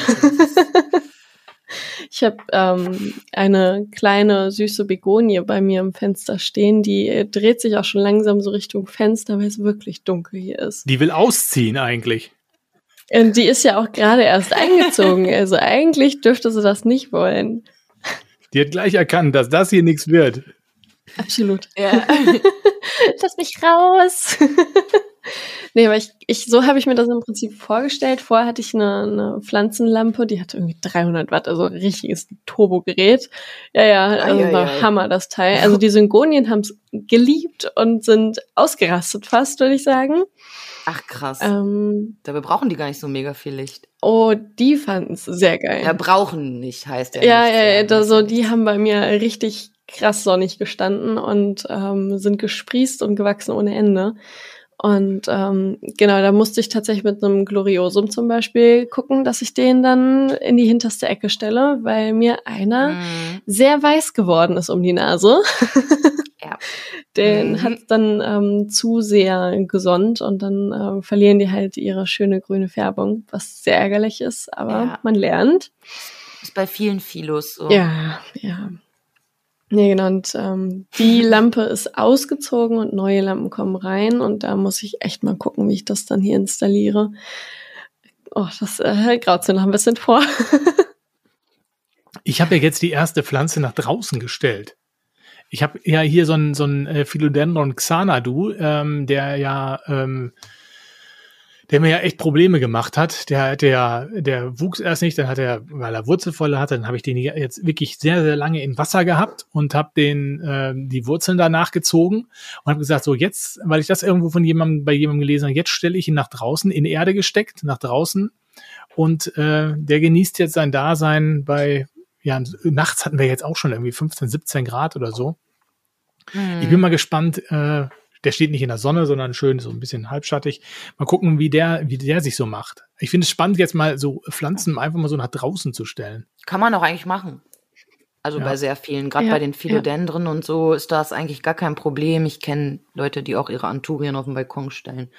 <laughs> ich habe ähm, eine kleine süße Begonie bei mir im Fenster stehen. Die dreht sich auch schon langsam so Richtung Fenster, weil es wirklich dunkel hier ist. Die will ausziehen eigentlich. Und die ist ja auch gerade erst eingezogen. <laughs> Also eigentlich dürfte sie das nicht wollen. Die hat gleich erkannt, dass das hier nichts wird. Absolut. Ja. <laughs> Lass mich raus. <laughs> nee, aber ich, ich so habe ich mir das im Prinzip vorgestellt. Vorher hatte ich eine, eine Pflanzenlampe, die hatte irgendwie 300 Watt, also ein richtiges Turbogerät. Ja, ja, also ai, ai, Hammer das Teil. Also die Syngonien haben es geliebt und sind ausgerastet fast, würde ich sagen. Ach krass. Ähm, Dabei brauchen die gar nicht so mega viel Licht. Oh, die fanden es sehr geil. Ja, brauchen nicht, heißt ja. Ja, ja, ja, so, die haben bei mir richtig krass sonnig gestanden und ähm, sind gesprießt und gewachsen ohne Ende. Und ähm, genau, da musste ich tatsächlich mit einem Gloriosum zum Beispiel gucken, dass ich den dann in die hinterste Ecke stelle, weil mir einer mhm. sehr weiß geworden ist um die Nase. <laughs> ja. Den mhm. hat dann ähm, zu sehr gesonnt und dann ähm, verlieren die halt ihre schöne grüne Färbung, was sehr ärgerlich ist, aber ja. man lernt. Ist bei vielen Filos so. Ja, ja. Nee, genau. Und ähm, die Lampe ist ausgezogen und neue Lampen kommen rein. Und da muss ich echt mal gucken, wie ich das dann hier installiere. Oh, das äh, graut noch ein bisschen vor. ich habe ja jetzt die erste Pflanze nach draußen gestellt. Ich habe ja hier so ein, so ein äh, Philodendron Xanadu, ähm, der ja ähm, der mir ja echt Probleme gemacht hat. Der, der, der wuchs erst nicht, dann hat er, weil er Wurzelvolle hatte, dann habe ich den jetzt wirklich sehr, sehr lange in Wasser gehabt und habe den äh, die Wurzeln danach gezogen und habe gesagt, so jetzt, weil ich das irgendwo von jemandem bei jemandem gelesen habe, jetzt stelle ich ihn nach draußen in Erde gesteckt, nach draußen und äh, der genießt jetzt sein Dasein bei ja, nachts hatten wir jetzt auch schon irgendwie 15, 17 Grad oder so. Hm. Ich bin hm. mal gespannt, äh, der steht nicht in der Sonne, sondern schön so ein bisschen halbschattig. Mal gucken, wie der, wie der sich so macht. Ich finde es spannend, jetzt mal so Pflanzen einfach mal so nach draußen zu stellen. Kann man auch eigentlich machen. Also ja. bei sehr vielen, gerade ja, bei den Philodendren ja. und so ist das eigentlich gar kein Problem. Ich kenne Leute, die auch ihre Anturien auf den Balkon stellen.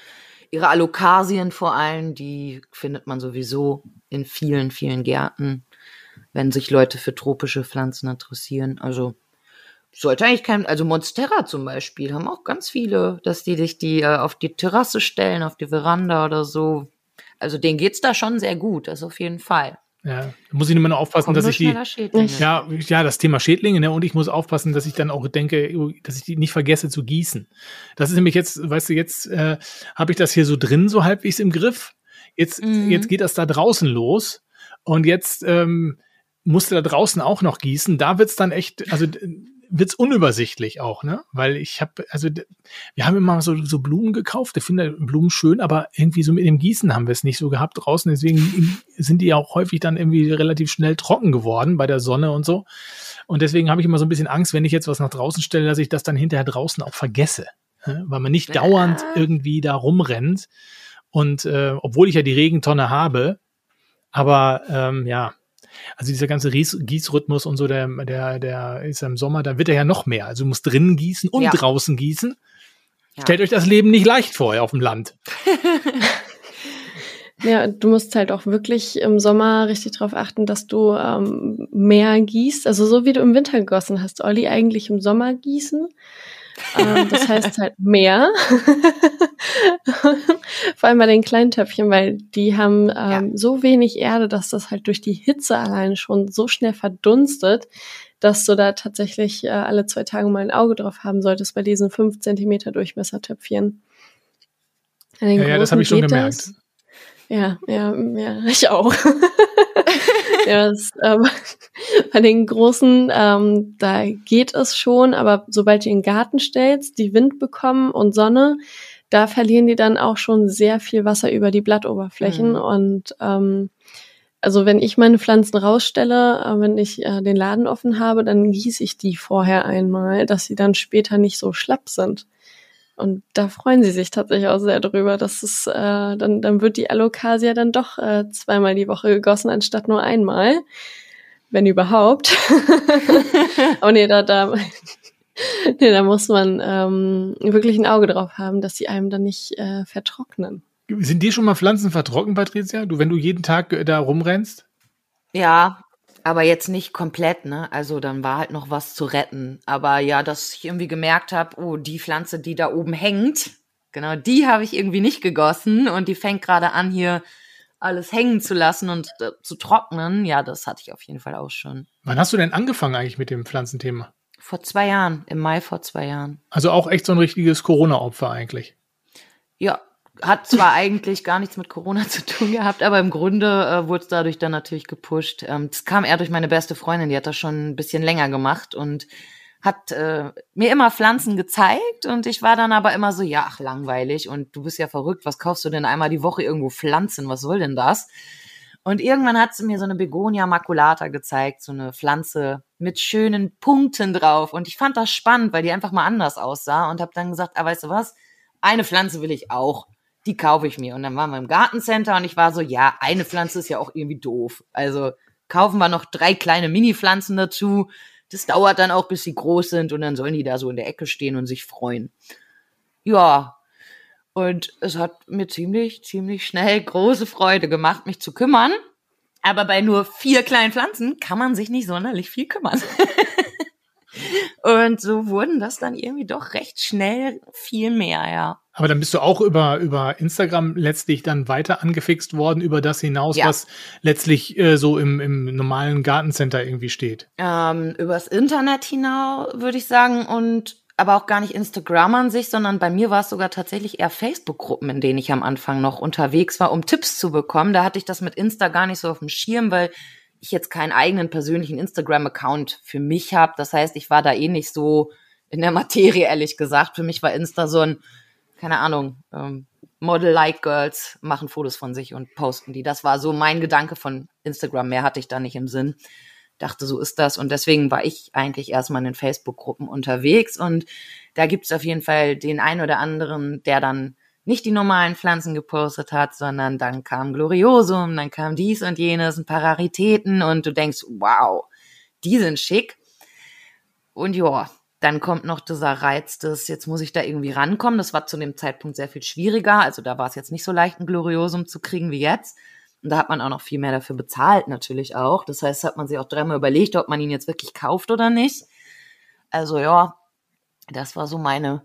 Ihre Alokasien vor allem, die findet man sowieso in vielen, vielen Gärten, wenn sich Leute für tropische Pflanzen interessieren. Also sollte eigentlich kein, also Monstera zum Beispiel haben auch ganz viele, dass die sich die äh, auf die Terrasse stellen, auf die Veranda oder so. Also denen geht's da schon sehr gut, das auf jeden Fall. Ja, da muss ich immer nur aufpassen, Kommt dass ich die. Ja, ja, das Thema Schädlinge, ne? Und ich muss aufpassen, dass ich dann auch denke, dass ich die nicht vergesse zu gießen. Das ist nämlich jetzt, weißt du, jetzt äh, habe ich das hier so drin, so halbwegs im Griff. Jetzt, mhm. jetzt geht das da draußen los. Und jetzt ähm, musste da draußen auch noch gießen. Da wird's dann echt, also wird's unübersichtlich auch, ne? Weil ich habe, also wir haben immer so, so Blumen gekauft. Ich finde Blumen schön, aber irgendwie so mit dem Gießen haben wir es nicht so gehabt draußen. Deswegen sind die ja auch häufig dann irgendwie relativ schnell trocken geworden bei der Sonne und so. Und deswegen habe ich immer so ein bisschen Angst, wenn ich jetzt was nach draußen stelle, dass ich das dann hinterher draußen auch vergesse. Ne? Weil man nicht dauernd irgendwie da rumrennt. Und äh, obwohl ich ja die Regentonne habe, aber ähm, ja, also dieser ganze Ries Gießrhythmus und so, der, der, der ist im Sommer, da wird er ja noch mehr. Also du musst drinnen gießen und ja. draußen gießen. Ja. Stellt euch das Leben nicht leicht vor auf dem Land. <laughs> Ja, du musst halt auch wirklich im Sommer richtig darauf achten, dass du ähm, mehr gießt. Also so wie du im Winter gegossen hast, Olli, eigentlich im Sommer gießen. Ähm, das heißt halt mehr. <laughs> Vor allem bei den kleinen Töpfchen, weil die haben ähm, ja. so wenig Erde, dass das halt durch die Hitze alleine schon so schnell verdunstet, dass du da tatsächlich äh, alle zwei Tage mal ein Auge drauf haben solltest bei diesen fünf Zentimeter Durchmessertöpfchen. Ja, ja, das habe ich schon gemerkt. Das. Ja, ja, ja, ich auch. <laughs> ja, das, ähm, <laughs> bei den großen, ähm, da geht es schon, aber sobald du in den Garten stellst, die Wind bekommen und Sonne, da verlieren die dann auch schon sehr viel Wasser über die Blattoberflächen. Mhm. Und ähm, also wenn ich meine Pflanzen rausstelle, äh, wenn ich äh, den Laden offen habe, dann gieße ich die vorher einmal, dass sie dann später nicht so schlapp sind. Und da freuen sie sich tatsächlich auch sehr drüber, dass es äh, dann, dann wird die Alocasia dann doch äh, zweimal die Woche gegossen, anstatt nur einmal. Wenn überhaupt. <laughs> Aber nee, da, da, nee, da muss man ähm, wirklich ein Auge drauf haben, dass sie einem dann nicht äh, vertrocknen. Sind dir schon mal Pflanzen vertrocknet, Patricia? Du, wenn du jeden Tag äh, da rumrennst? Ja, aber jetzt nicht komplett, ne? Also dann war halt noch was zu retten. Aber ja, dass ich irgendwie gemerkt habe, oh, die Pflanze, die da oben hängt, genau, die habe ich irgendwie nicht gegossen und die fängt gerade an, hier alles hängen zu lassen und äh, zu trocknen. Ja, das hatte ich auf jeden Fall auch schon. Wann hast du denn angefangen eigentlich mit dem Pflanzenthema? Vor zwei Jahren, im Mai vor zwei Jahren. Also auch echt so ein richtiges Corona-Opfer eigentlich. Ja, hat zwar eigentlich gar nichts mit Corona zu tun gehabt, aber im Grunde äh, wurde es dadurch dann natürlich gepusht. Ähm, das kam eher durch meine beste Freundin, die hat das schon ein bisschen länger gemacht und hat äh, mir immer Pflanzen gezeigt und ich war dann aber immer so, ja, ach, langweilig und du bist ja verrückt, was kaufst du denn einmal die Woche irgendwo Pflanzen, was soll denn das? Und irgendwann hat sie mir so eine Begonia maculata gezeigt, so eine Pflanze mit schönen Punkten drauf und ich fand das spannend, weil die einfach mal anders aussah und habe dann gesagt, ah, weißt du was, eine Pflanze will ich auch die kaufe ich mir. Und dann waren wir im Gartencenter und ich war so, ja, eine Pflanze ist ja auch irgendwie doof. Also kaufen wir noch drei kleine Mini-Pflanzen dazu. Das dauert dann auch, bis sie groß sind und dann sollen die da so in der Ecke stehen und sich freuen. Ja. Und es hat mir ziemlich, ziemlich schnell große Freude gemacht, mich zu kümmern. Aber bei nur vier kleinen Pflanzen kann man sich nicht sonderlich viel kümmern. <laughs> Und so wurden das dann irgendwie doch recht schnell viel mehr, ja. Aber dann bist du auch über, über Instagram letztlich dann weiter angefixt worden, über das hinaus, ja. was letztlich äh, so im, im normalen Gartencenter irgendwie steht. Ähm, übers Internet hinaus, würde ich sagen, und aber auch gar nicht Instagram an sich, sondern bei mir war es sogar tatsächlich eher Facebook-Gruppen, in denen ich am Anfang noch unterwegs war, um Tipps zu bekommen. Da hatte ich das mit Insta gar nicht so auf dem Schirm, weil ich jetzt keinen eigenen persönlichen Instagram-Account für mich habe. Das heißt, ich war da eh nicht so in der Materie, ehrlich gesagt. Für mich war Insta so ein, keine Ahnung, ähm, Model-like Girls machen Fotos von sich und posten die. Das war so mein Gedanke von Instagram. Mehr hatte ich da nicht im Sinn dachte, so ist das. Und deswegen war ich eigentlich erstmal in den Facebook-Gruppen unterwegs. Und da gibt es auf jeden Fall den einen oder anderen, der dann nicht die normalen Pflanzen gepostet hat, sondern dann kam Gloriosum, dann kam dies und jenes, ein paar Raritäten und du denkst, wow, die sind schick. Und ja, dann kommt noch dieser Reiz des, jetzt muss ich da irgendwie rankommen. Das war zu dem Zeitpunkt sehr viel schwieriger. Also da war es jetzt nicht so leicht, ein Gloriosum zu kriegen wie jetzt. Und da hat man auch noch viel mehr dafür bezahlt, natürlich auch. Das heißt, hat man sich auch dreimal überlegt, ob man ihn jetzt wirklich kauft oder nicht. Also ja, das war so meine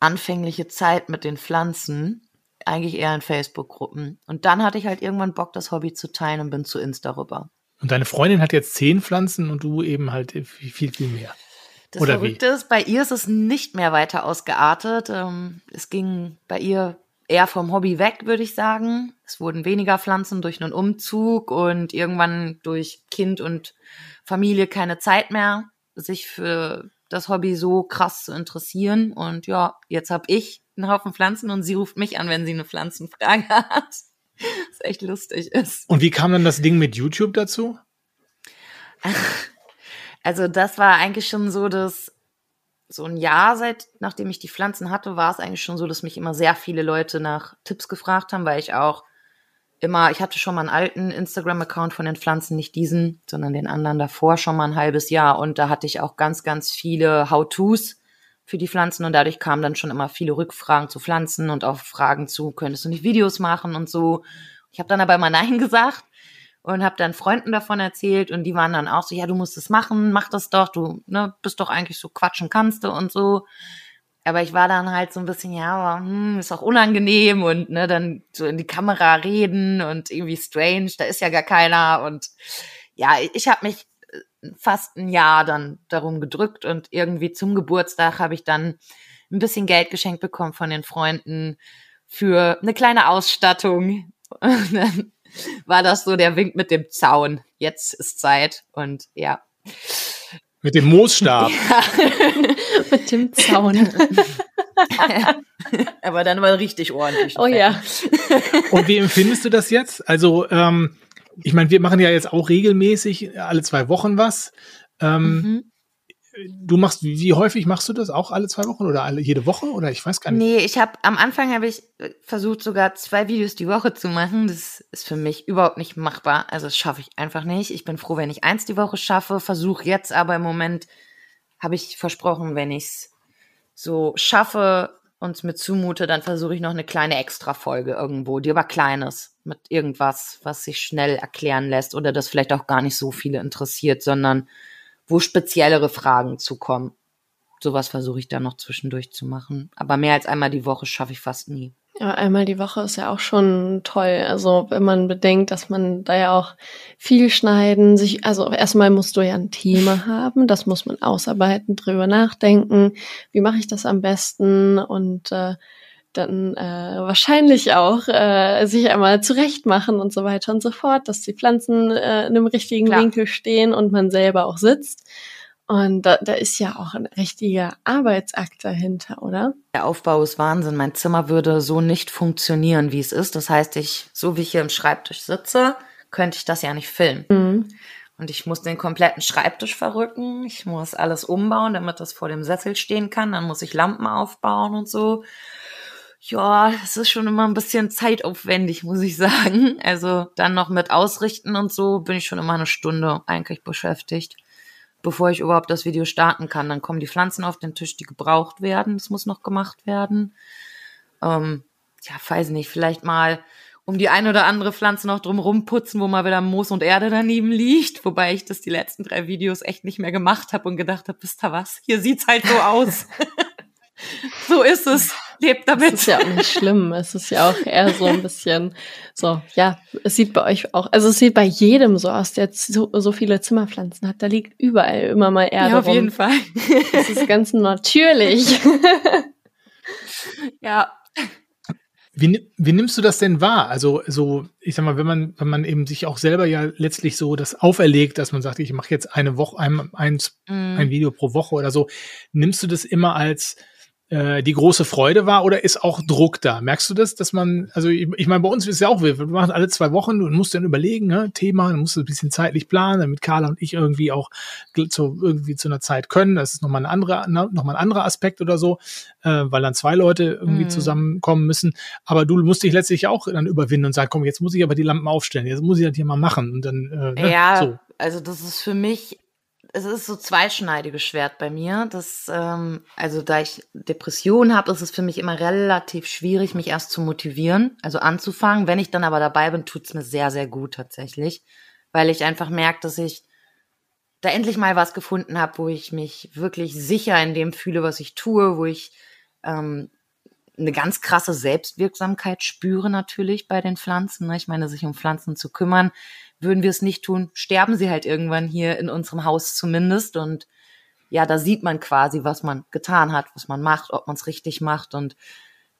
anfängliche Zeit mit den Pflanzen. Eigentlich eher in Facebook-Gruppen. Und dann hatte ich halt irgendwann Bock, das Hobby zu teilen und bin zu Insta rüber. Und deine Freundin hat jetzt zehn Pflanzen und du eben halt viel, viel mehr. Das Oder Verrückte wie? ist, bei ihr ist es nicht mehr weiter ausgeartet. Ähm, es ging bei ihr eher vom Hobby weg, würde ich sagen. Es wurden weniger Pflanzen durch einen Umzug und irgendwann durch Kind und Familie keine Zeit mehr, sich für das Hobby so krass zu interessieren. Und ja, jetzt habe ich einen Haufen Pflanzen und sie ruft mich an, wenn sie eine Pflanzenfrage <laughs> hat. Was echt lustig ist. Und wie kam dann das Ding mit YouTube dazu? <laughs> Also das war eigentlich schon so, dass so ein Jahr seit, nachdem ich die Pflanzen hatte, war es eigentlich schon so, dass mich immer sehr viele Leute nach Tipps gefragt haben, weil ich auch immer, ich hatte schon mal einen alten Instagram-Account von den Pflanzen, nicht diesen, sondern den anderen davor schon mal ein halbes Jahr. Und da hatte ich auch ganz, ganz viele How-Tos für die Pflanzen und dadurch kamen dann schon immer viele Rückfragen zu Pflanzen und auch Fragen zu, könntest du nicht Videos machen und so. Ich habe dann aber immer Nein <laughs> gesagt und habe dann Freunden davon erzählt und die waren dann auch so, ja, du musst es machen, mach das doch, du ne, bist doch eigentlich so quatschen kannst du und so. Aber ich war dann halt so ein bisschen, ja, aber hm, ist auch unangenehm und ne, dann so in die Kamera reden und irgendwie strange, da ist ja gar keiner und ja, ich habe mich äh, fast ein Jahr dann darum gedrückt und irgendwie zum Geburtstag habe ich dann ein bisschen Geld geschenkt bekommen von den Freunden für eine kleine Ausstattung. <laughs> Und dann war das so der Wink mit dem Zaun. Jetzt ist Zeit und ja. Mit dem Moosstab. <laughs> Ja. <laughs> mit dem Zaun. <laughs> Aber dann mal richtig ordentlich. Oh ja. Und wie empfindest du das jetzt? Also, ähm, ich meine, wir machen ja jetzt auch regelmäßig alle zwei Wochen was. Ähm, mhm du machst, wie häufig machst du das? Auch alle zwei Wochen oder alle jede Woche? Oder ich weiß gar nicht. Nee, ich habe am Anfang habe ich äh, versucht, sogar zwei Videos die Woche zu machen. Das ist für mich überhaupt nicht machbar. Also das schaffe ich einfach nicht. Ich bin froh, wenn ich eins die Woche schaffe. Versuche jetzt aber im Moment, habe ich versprochen, wenn ich es so schaffe und mir zumute, dann versuche ich noch eine kleine Extra-Folge irgendwo, die aber kleines, mit irgendwas, was sich schnell erklären lässt oder das vielleicht auch gar nicht so viele interessiert, sondern wo speziellere Fragen zukommen. Sowas versuche ich dann noch zwischendurch zu machen. Aber mehr als einmal die Woche schaffe ich fast nie. Ja, einmal die Woche ist ja auch schon toll. Also wenn man bedenkt, dass man da ja auch viel schneiden, sich, also erstmal musst du ja ein Thema <laughs> haben, das muss man ausarbeiten, drüber nachdenken, wie mache ich das am besten und äh, dann äh, wahrscheinlich auch äh, sich einmal zurecht machen und so weiter und so fort, dass die Pflanzen äh, in einem richtigen Klar. Winkel stehen und man selber auch sitzt. Und da, da ist ja auch ein richtiger Arbeitsakt dahinter, oder? Der Aufbau ist Wahnsinn. Mein Zimmer würde so nicht funktionieren, wie es ist. Das heißt, ich, so wie ich hier im Schreibtisch sitze, könnte ich das ja nicht filmen. Mhm. Und ich muss den kompletten Schreibtisch verrücken. Ich muss alles umbauen, damit das vor dem Sessel stehen kann. Dann muss ich Lampen aufbauen und so ja, es ist schon immer ein bisschen zeitaufwendig, muss ich sagen. Also dann noch mit Ausrichten und so bin ich schon immer eine Stunde eigentlich beschäftigt, bevor ich überhaupt das Video starten kann. Dann kommen die Pflanzen auf den Tisch, die gebraucht werden. Das muss noch gemacht werden. Ähm, ja, weiß nicht, vielleicht mal um die ein oder andere Pflanze noch drumrum putzen, wo mal wieder Moos und Erde daneben liegt. Wobei ich das die letzten drei Videos echt nicht mehr gemacht habe und gedacht habe, wisst ihr was? Hier sieht's halt so aus. <laughs> so ist es. Lebt damit. Das ist ja auch nicht schlimm. Es ist ja auch eher so ein bisschen so, ja, es sieht bei euch auch, also es sieht bei jedem so aus, der so, so viele Zimmerpflanzen hat. Da liegt überall immer mal Erde. Ja, auf rum. jeden Fall. Das ist ganz natürlich. <laughs> ja, wie, wie nimmst du das denn wahr? Also so, ich sag mal, wenn man, wenn man eben sich auch selber ja letztlich so das auferlegt, dass man sagt, ich mache jetzt eine Woche, ein, eins, mm. ein Video pro Woche oder so, nimmst du das immer als äh, die große Freude war oder ist auch Druck da? Merkst du das, dass man, also ich, ich meine, bei uns ist ja auch, wir machen alle zwei Wochen und musst dann überlegen, ne, Thema, dann musst du ein bisschen zeitlich planen, damit Carla und ich irgendwie auch zu, irgendwie zu einer Zeit können. Das ist nochmal ein anderer, nochmal ein anderer Aspekt oder so, äh, weil dann zwei Leute irgendwie Mhm. zusammenkommen müssen. Aber du musst dich letztlich auch dann überwinden und sagen, komm, jetzt muss ich aber die Lampen aufstellen, jetzt muss ich das hier mal machen und dann, äh, ne, Ja, so. also das ist für mich, es ist so zweischneidiges Schwert bei mir. Das, ähm, also da ich Depressionen habe, ist es für mich immer relativ schwierig, mich erst zu motivieren, also anzufangen. Wenn ich dann aber dabei bin, tut's mir sehr, sehr gut tatsächlich, weil ich einfach merke, dass ich da endlich mal was gefunden habe, wo ich mich wirklich sicher in dem fühle, was ich tue, wo ich ähm, eine ganz krasse Selbstwirksamkeit spüre natürlich bei den Pflanzen. ne? Ich meine, sich um Pflanzen zu kümmern, würden wir es nicht tun, sterben sie halt irgendwann hier in unserem Haus zumindest. Und ja, da sieht man quasi, was man getan hat, was man macht, ob man es richtig macht. Und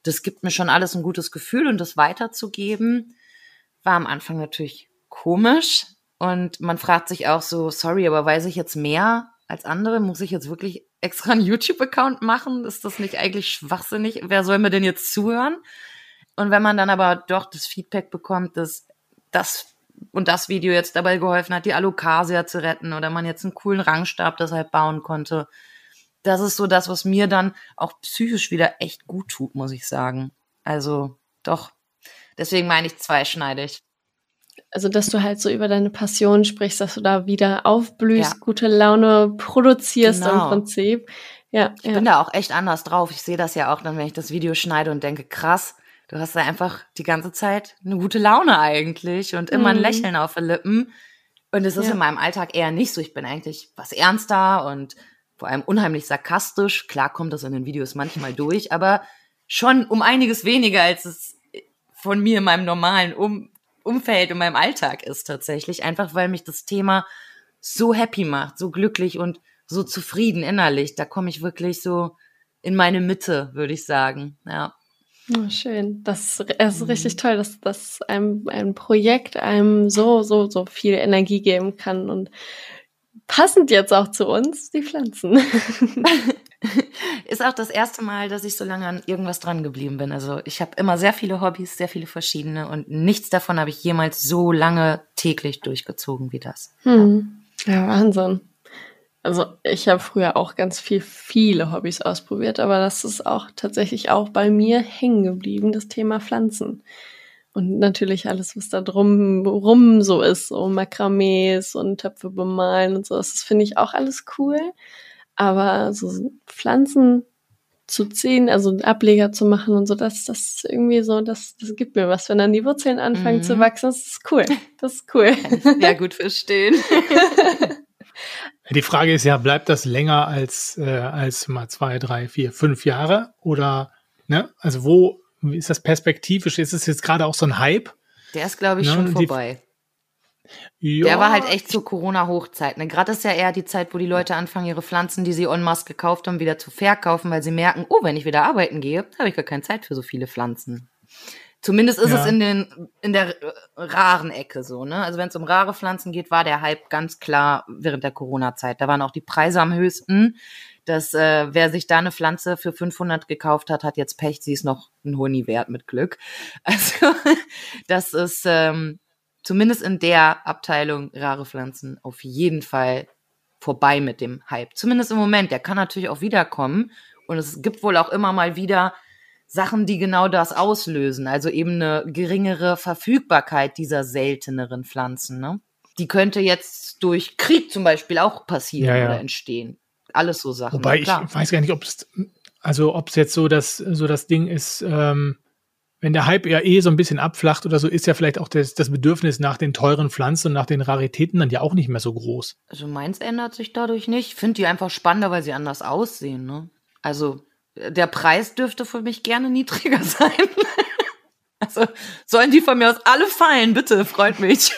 das gibt mir schon alles ein gutes Gefühl. Und das weiterzugeben, war am Anfang natürlich komisch. Und man fragt sich auch so, sorry, aber weiß ich jetzt mehr als andere? Muss ich jetzt wirklich extra einen YouTube-Account machen? Ist das nicht eigentlich schwachsinnig? Wer soll mir denn jetzt zuhören? Und wenn man dann aber doch das Feedback bekommt, dass das und das Video jetzt dabei geholfen hat, die Alocasia zu retten oder man jetzt einen coolen Rangstab deshalb bauen konnte, das ist so das, was mir dann auch psychisch wieder echt gut tut, muss ich sagen. Also doch. Deswegen meine ich zweischneidig. Also, dass du halt so über deine Passion sprichst, dass du da wieder aufblühst, Ja. gute Laune produzierst im Genau. Prinzip. Ja, Ich ja. bin da auch echt anders drauf. Ich sehe das ja auch dann, wenn ich das Video schneide und denke, krass, du hast da einfach die ganze Zeit eine gute Laune eigentlich und immer ein Mhm. Lächeln auf den Lippen. Und es ist Ja. in meinem Alltag eher nicht so. Ich bin eigentlich was ernster und vor allem unheimlich sarkastisch. Klar kommt das in den Videos manchmal durch, aber schon um einiges weniger, als es von mir in meinem normalen um Umfeld, in meinem Alltag ist tatsächlich. Einfach weil mich das Thema so happy macht, so glücklich und so zufrieden innerlich. Da komme ich wirklich so in meine Mitte, würde ich sagen. Ja. Oh, schön. Das, es ist richtig toll, dass, dass einem ein Projekt einem so, so, so viel Energie geben kann und passend jetzt auch zu uns, die Pflanzen. <laughs> Ist auch das erste Mal, dass ich so lange an irgendwas dran geblieben bin. Also ich habe immer sehr viele Hobbys, sehr viele verschiedene und nichts davon habe ich jemals so lange täglich durchgezogen wie das. Hm. Ja, Wahnsinn. Also ich habe früher auch ganz viel, viele Hobbys ausprobiert, aber das ist auch tatsächlich auch bei mir hängen geblieben, das Thema Pflanzen. Und natürlich alles, was da drum rum so ist, so Makramees und Töpfe bemalen und so, das finde ich auch alles cool. Aber so Pflanzen zu ziehen, also Ableger zu machen und so, das, das ist irgendwie so, das, das gibt mir was. Wenn dann die Wurzeln anfangen Mhm. zu wachsen, das ist cool. Das ist cool. Kann ich sehr gut <laughs> verstehen. Die Frage ist ja, bleibt das länger als, äh, als mal zwei, drei, vier, fünf Jahre? Oder, ne? Also wo ist das perspektivisch? Ist es jetzt gerade auch so ein Hype? Der ist, glaube ich, Ja, schon die- vorbei. Ja, Der war halt echt zur Corona-Hochzeit. Ne? Gerade ist ja eher die Zeit, wo die Leute anfangen, ihre Pflanzen, die sie en masse gekauft haben, wieder zu verkaufen, weil sie merken, oh, wenn ich wieder arbeiten gehe, habe ich gar keine Zeit für so viele Pflanzen. Zumindest ist Ja. es in, den, in der äh, raren Ecke so. Ne? Also wenn es um rare Pflanzen geht, war der Hype ganz klar während der Corona-Zeit. Da waren auch die Preise am höchsten. Dass äh, wer sich da eine Pflanze für 500 gekauft hat, hat jetzt Pech. Sie ist noch ein Huni wert mit Glück. <laughs> Also das ist ähm, zumindest in der Abteilung rare Pflanzen auf jeden Fall vorbei mit dem Hype. Zumindest im Moment. Der kann natürlich auch wiederkommen. Und es gibt wohl auch immer mal wieder Sachen, die genau das auslösen. Also eben eine geringere Verfügbarkeit dieser selteneren Pflanzen. Ne? Die könnte jetzt durch Krieg zum Beispiel auch passieren Ja, ja. oder entstehen. Alles so Sachen. Wobei ich weiß gar nicht, ob es, also ob es jetzt so das, so das Ding ist, ähm, wenn der Hype ja eh so ein bisschen abflacht oder so, ist ja vielleicht auch das, das Bedürfnis nach den teuren Pflanzen und nach den Raritäten dann ja auch nicht mehr so groß. Also meins ändert sich dadurch nicht. Ich finde die einfach spannender, weil sie anders aussehen. Ne? Also der Preis dürfte für mich gerne niedriger <laughs> sein. also sollen die von mir aus alle fallen, bitte, freut mich.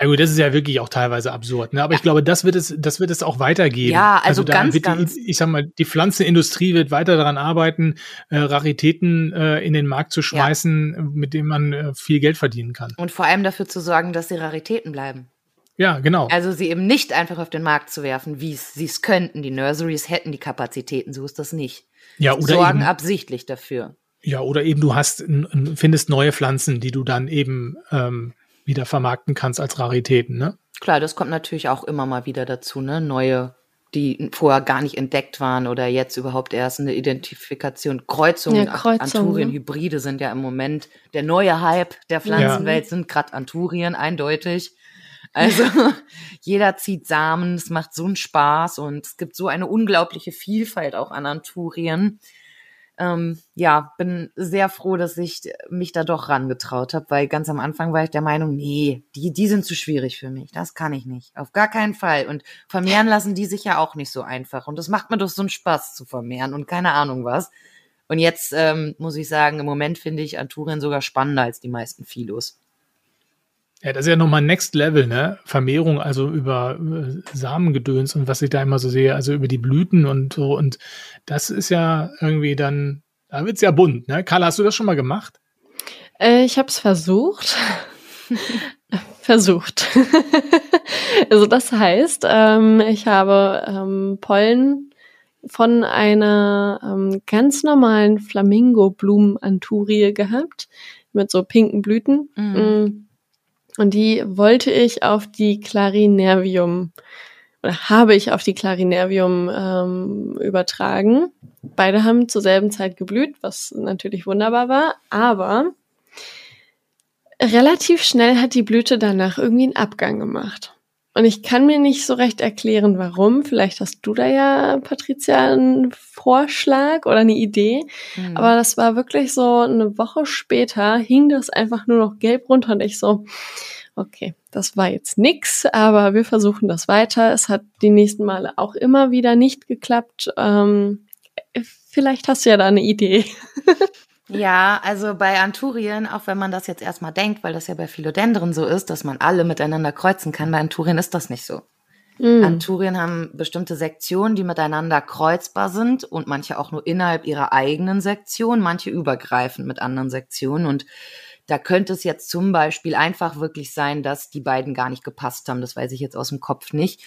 Ja gut, das ist ja wirklich auch teilweise absurd. Ne? Aber ich glaube, das wird es, das wird es auch weitergeben. Ja, also, also ganz, die, ganz. Ich sag mal, die Pflanzenindustrie wird weiter daran arbeiten, äh, Raritäten äh, in den Markt zu schmeißen, ja. mit denen man äh, viel Geld verdienen kann. Und vor allem dafür zu sorgen, dass sie Raritäten bleiben. Ja, genau. Also sie eben nicht einfach auf den Markt zu werfen, wie sie es könnten. Die Nurseries hätten die Kapazitäten, so ist das nicht. Ja, oder sorgen eben, absichtlich dafür. Ja, oder eben du hast findest neue Pflanzen, die du dann eben ähm, wieder vermarkten kannst als Raritäten, ne? Klar, das kommt natürlich auch immer mal wieder dazu, ne? Neue, die vorher gar nicht entdeckt waren oder jetzt überhaupt erst eine Identifikation. Kreuzungen, ja, Kreuzung, Anturien, Hybride sind ja im Moment der neue Hype der Pflanzenwelt, ja. sind gerade Anturien, eindeutig. Also <laughs> jeder zieht Samen, es macht so einen Spaß und es gibt so eine unglaubliche Vielfalt auch an Anturien ähm, ja, bin sehr froh, dass ich mich da doch rangetraut habe, weil ganz am Anfang war ich der Meinung, nee, die, die sind zu schwierig für mich. Das kann ich nicht. Auf gar keinen Fall. Und vermehren <laughs> lassen die sich ja auch nicht so einfach. Und das macht mir doch so einen Spaß zu vermehren und keine Ahnung was. Und jetzt ähm, muss ich sagen, im Moment finde ich Anturien sogar spannender als die meisten Philos. Ja, das ist ja nochmal Next Level, ne? Vermehrung, also über äh, Samengedöns und was ich da immer so sehe, also über die Blüten und so. Und das ist ja irgendwie dann, da wird's ja bunt, ne? Carla, hast du das schon mal gemacht? Äh, ich habe es versucht. <laughs> versucht. <laughs> also das heißt, ähm, ich habe ähm, Pollen von einer ähm, ganz normalen Flamingo-Blumen-Anturie gehabt mit so pinken Blüten. Mhm. Und die wollte ich auf die Clarinervium oder habe ich auf die Clarinervium ähm, übertragen. Beide haben zur selben Zeit geblüht, was natürlich wunderbar war, aber relativ schnell hat die Blüte danach irgendwie einen Abgang gemacht. Und ich kann mir nicht so recht erklären, warum. Vielleicht hast du da ja, Patricia, einen Vorschlag oder eine Idee. Mhm. Aber das war wirklich so eine Woche später hing das einfach nur noch gelb runter und ich so, okay, das war jetzt nix, aber wir versuchen das weiter. Es hat die nächsten Male auch immer wieder nicht geklappt. Ähm, vielleicht hast du ja da eine Idee. <laughs> Ja, also bei Anturien, auch wenn man das jetzt erstmal denkt, weil das ja bei Philodendren so ist, dass man alle miteinander kreuzen kann, bei Anturien ist das nicht so. Mm. Anturien haben bestimmte Sektionen, die miteinander kreuzbar sind und manche auch nur innerhalb ihrer eigenen Sektion, manche übergreifend mit anderen Sektionen und da könnte es jetzt zum Beispiel einfach wirklich sein, dass die beiden gar nicht gepasst haben. Das weiß ich jetzt aus dem Kopf nicht.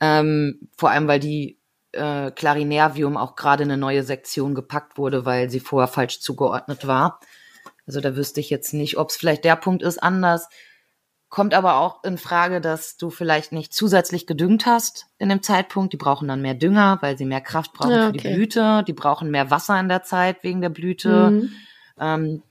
Ähm, vor allem, weil die äh, Clarinervium auch gerade eine neue Sektion gepackt wurde, weil sie vorher falsch zugeordnet war. Also da wüsste ich jetzt nicht, ob es vielleicht der Punkt ist anders. Kommt aber auch in Frage, dass du vielleicht nicht zusätzlich gedüngt hast in dem Zeitpunkt. Die brauchen dann mehr Dünger, weil sie mehr Kraft brauchen ja, okay. für die Blüte. Die brauchen mehr Wasser in der Zeit wegen der Blüte. Mhm. Ähm,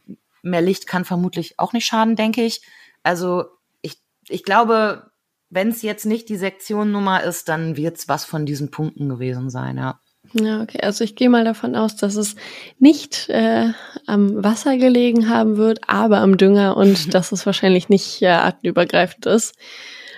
mehr Licht kann vermutlich auch nicht schaden, denke ich. Also ich, ich glaube, wenn es jetzt nicht die Sektionnummer ist, dann wird es was von diesen Punkten gewesen sein, ja. Ja, okay. Also ich gehe mal davon aus, dass es nicht äh, am Wasser gelegen haben wird, aber am Dünger und <laughs> dass es wahrscheinlich nicht äh, artenübergreifend ist.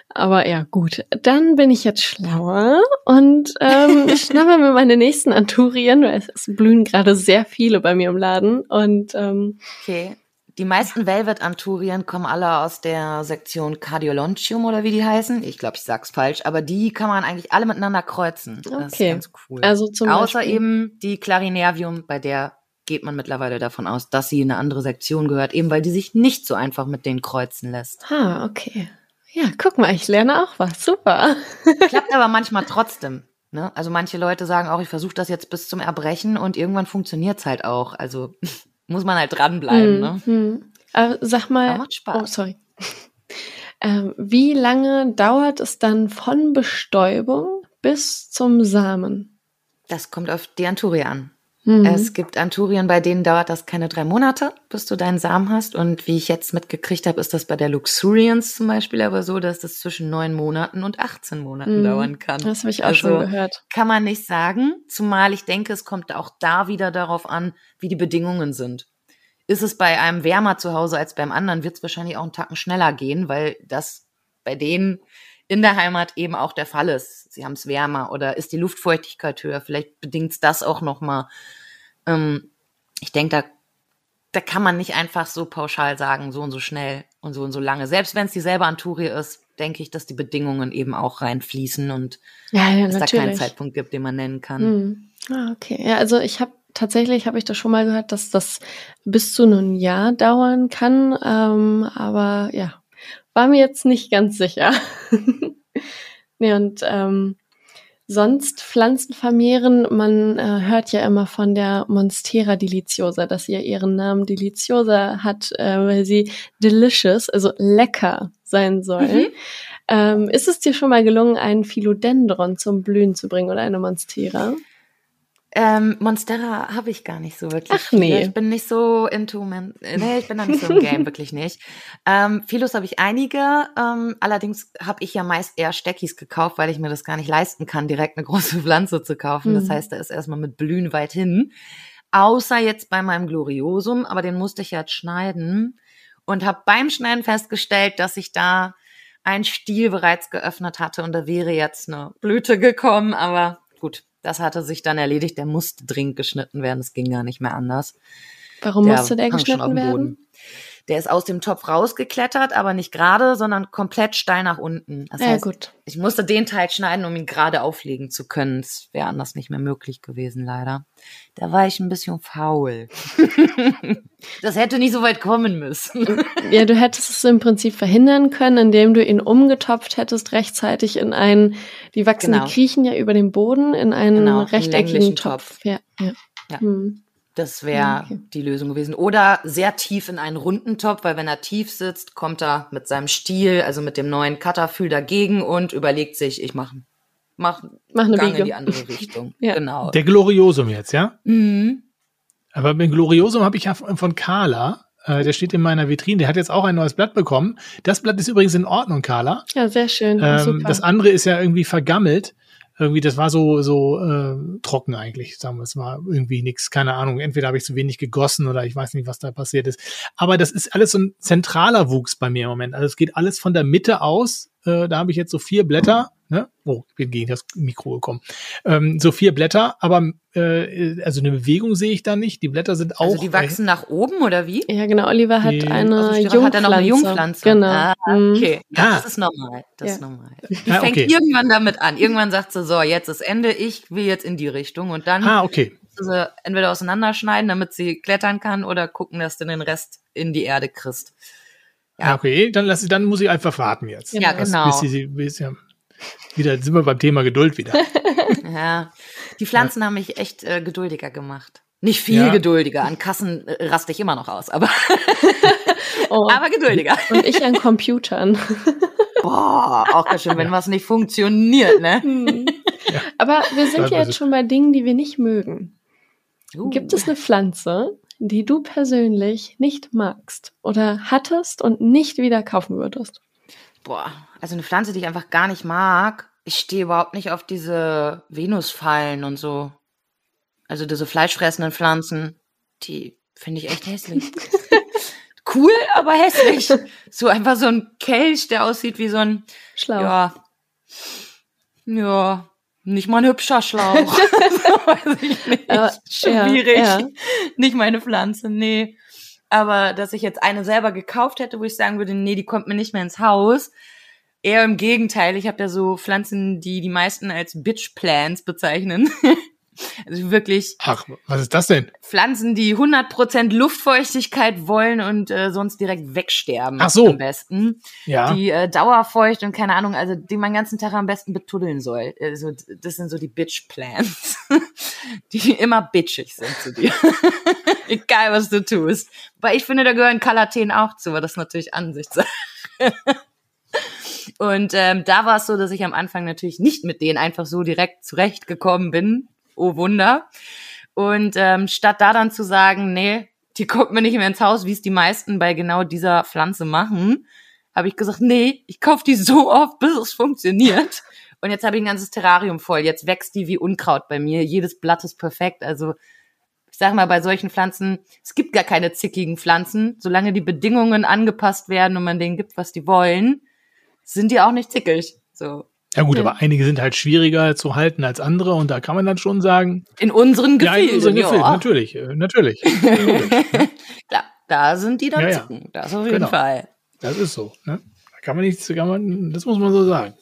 Aber ja, gut. Dann bin ich jetzt schlauer und ähm, <laughs> schnappe mir meine nächsten Anturien, weil es, es blühen gerade sehr viele bei mir im Laden. Und ähm, okay. Die meisten Velvet-Anturien kommen alle aus der Sektion Cardiolontium oder wie die heißen. Ich glaube, ich sag's falsch, aber die kann man eigentlich alle miteinander kreuzen. Okay. Das ist ganz cool. Also zum Außer Beispiel. eben die Clarinervium, bei der geht man mittlerweile davon aus, dass sie in eine andere Sektion gehört, eben weil die sich nicht so einfach mit denen kreuzen lässt. Ah, okay. Ja, guck mal, ich lerne auch was. Super. <laughs> Klappt aber manchmal trotzdem. Ne? Also manche Leute sagen auch, ich versuche das jetzt bis zum Erbrechen und irgendwann funktioniert's halt auch. Also muss man halt dranbleiben. Ne? Hm. Aber sag mal, aber macht Spaß. oh sorry. <laughs> Ähm, wie lange dauert es dann von Bestäubung bis zum Samen? Das kommt auf die Anturie an. Mhm. Es gibt Anturien, bei denen dauert das keine drei Monate, bis du deinen Samen hast. Und wie ich jetzt mitgekriegt habe, ist das bei der Luxurians zum Beispiel aber so, dass das zwischen neun Monaten und 18 Monaten mhm. dauern kann. Das habe ich auch also, schon gehört. Kann man nicht sagen, zumal ich denke, es kommt auch da wieder darauf an, wie die Bedingungen sind. ist es bei einem wärmer zu Hause als beim anderen, wird es wahrscheinlich auch einen Tacken schneller gehen, weil das bei denen in der Heimat eben auch der Fall ist. Sie haben es wärmer oder ist die Luftfeuchtigkeit höher. Vielleicht bedingt das auch noch mal. Ähm, ich denke, da, da kann man nicht einfach so pauschal sagen, so und so schnell und so und so lange. Selbst wenn es dieselbe Anturie ist, denke ich, dass die Bedingungen eben auch reinfließen und Ja, ja, es da natürlich. keinen Zeitpunkt gibt, den man nennen kann. Hm. Ah, okay. Ja, also ich habe tatsächlich habe ich das schon mal gehört, dass das bis zu einem Jahr dauern kann. Ähm, aber ja, war mir jetzt nicht ganz sicher. <laughs> nee, und ähm, sonst Pflanzen vermehren, man äh, hört ja immer von der Monstera deliciosa, dass sie ja ihren Namen deliciosa hat, äh, weil sie delicious, also lecker sein soll. Mhm. Ähm, ist es dir schon mal gelungen, einen Philodendron zum Blühen zu bringen oder eine Monstera? Ähm, Monstera habe ich gar nicht so wirklich. Ach, nee. Ich bin nicht so into, man nee, ich bin da nicht so im Game, wirklich nicht. Ähm, Philos habe ich einige, ähm, allerdings habe ich ja meist eher Steckis gekauft, weil ich mir das gar nicht leisten kann, direkt eine große <laughs> Pflanze zu kaufen. Das Mhm. heißt, da ist erstmal mit Blühen weit hin. Außer jetzt bei meinem Gloriosum, aber den musste ich jetzt schneiden und habe beim Schneiden festgestellt, dass ich da ein Stiel bereits geöffnet hatte und da wäre jetzt eine Blüte gekommen, aber gut, das hatte sich dann erledigt. Der musste dringend geschnitten werden, es ging gar nicht mehr anders. Warum musste der schon auf geschnitten werden? Der ist aus dem Topf rausgeklettert, aber nicht gerade, sondern komplett steil nach unten. Das Ja, heißt, gut. ich musste den Teil schneiden, um ihn gerade auflegen zu können. Es wäre anders nicht mehr möglich gewesen, leider. Da war ich ein bisschen faul. <laughs> das hätte nicht so weit kommen müssen. <laughs> Ja, du hättest es im Prinzip verhindern können, indem du ihn umgetopft hättest, rechtzeitig in einen, die wachsen, Genau. die kriechen ja über dem Boden, in einen Genau, rechteckigen Topf. Topf. Ja, ja. Ja. Hm. Das wäre Ja, okay. die Lösung gewesen. Oder sehr tief in einen runden Topf, weil wenn er tief sitzt, kommt er mit seinem Stiel, also mit dem neuen Cutterfühl dagegen und überlegt sich, ich mach, mach Mach eine Gang in die andere Richtung. <laughs> Ja. Genau. Der Gloriosum jetzt, ja? Mhm. Aber beim Gloriosum habe ich ja von Carla. Äh, der steht in meiner Vitrine. Der hat jetzt auch ein neues Blatt bekommen. Das Blatt ist übrigens in Ordnung, Carla. Ja, sehr schön. Ähm, Super. das andere ist ja irgendwie vergammelt. Irgendwie, das war so so äh, trocken eigentlich, sagen wir es mal, irgendwie nix, keine Ahnung. Entweder habe ich zu wenig gegossen oder ich weiß nicht, was da passiert ist. Aber das ist alles so ein zentraler Wuchs bei mir im Moment. Also es geht alles von der Mitte aus. Äh, da habe ich jetzt so vier Blätter. Ne? Oh, ich bin gegen das Mikro gekommen. Ähm, so vier Blätter, aber äh, also eine Bewegung sehe ich da nicht. Die Blätter sind auch. Also die wachsen nach oben oder wie? ja, genau. Oliver hat Die- eine Also Jungpflanze. hat er noch eine Jungpflanze. Genau. Ah, Mhm. okay. Ja, Ah. Das ist normal. Das Ja. ist normal. Die Ah, fängt okay. irgendwann damit an. Irgendwann sagt sie, so, jetzt ist Ende, ich will jetzt in die Richtung. Und dann Ah, okay. sie entweder auseinanderschneiden, damit sie klettern kann, oder gucken, dass du den Rest in die Erde kriegst. Ja, okay, dann lass dann muss ich einfach warten jetzt. Ja, Das- genau. Bis sie, bis, ja. Wieder sind wir beim Thema Geduld wieder. <laughs> Ja, die Pflanzen haben mich echt äh, geduldiger gemacht. Nicht viel Ja. geduldiger. An Kassen äh, raste ich immer noch aus, aber, <laughs> Oh. aber geduldiger. Und ich an Computern. <laughs> Boah, auch ganz schön, wenn was nicht funktioniert, ne? Aber wir sind ja jetzt schon bei Dingen, die wir nicht mögen. Uh. Gibt es eine Pflanze, die du persönlich nicht magst oder hattest und nicht wieder kaufen würdest? Boah, also eine Pflanze, die ich einfach gar nicht mag. Ich stehe überhaupt nicht auf diese Venusfallen und so. Also diese fleischfressenden Pflanzen, die finde ich echt hässlich. <laughs> cool, aber hässlich. So einfach so ein Kelch, der aussieht wie so ein, Schlau. ja, ja, nicht mal ein hübscher Schlauch. <laughs> Weiß ich nicht. Aber, Schwierig. ja, ja. Nicht meine Pflanze, nee. Aber dass ich jetzt eine selber gekauft hätte, wo ich sagen würde, nee, die kommt mir nicht mehr ins Haus. Eher im Gegenteil. Ich habe ja so Pflanzen, die die meisten als Bitch Plants bezeichnen. <laughs> also wirklich Ach, was ist das denn? Pflanzen, die 100% Luftfeuchtigkeit wollen und äh, sonst direkt wegsterben. Ach so. Am besten. Ja. Die äh, dauerfeucht und keine Ahnung, also die man den ganzen Tag am besten betuddeln soll. Also das sind so die Bitch Plants, <laughs> die immer bitchig sind zu dir. <laughs> Egal, was du tust. Weil ich finde, da gehören Kalateen auch zu, aber das ist natürlich Ansichtssache. Und ähm, da war es so, dass ich am Anfang natürlich nicht mit denen einfach so direkt zurechtgekommen bin. Oh Wunder. Und ähm, statt da dann zu sagen, nee, die kommt mir nicht mehr ins Haus, wie es die meisten bei genau dieser Pflanze machen, habe ich gesagt, nee, ich kaufe die so oft, bis es funktioniert. Und jetzt habe ich ein ganzes Terrarium voll. Jetzt wächst die wie Unkraut bei mir. Jedes Blatt ist perfekt. Also ich sage mal, bei solchen Pflanzen, es gibt gar keine zickigen Pflanzen, solange die Bedingungen angepasst werden und man denen gibt, was die wollen, sind die auch nicht zickig. So. Ja gut, aber einige sind halt schwieriger zu halten als andere und da kann man dann schon sagen. In unseren Gefilden. Ja, in unseren Gefilden, natürlich, äh, natürlich. <laughs> Klar, da sind die dann ja, zicken, ja. das auf jeden genau. Fall. Das ist so. Ne? Da kann man nichts, kann man, das muss man so sagen.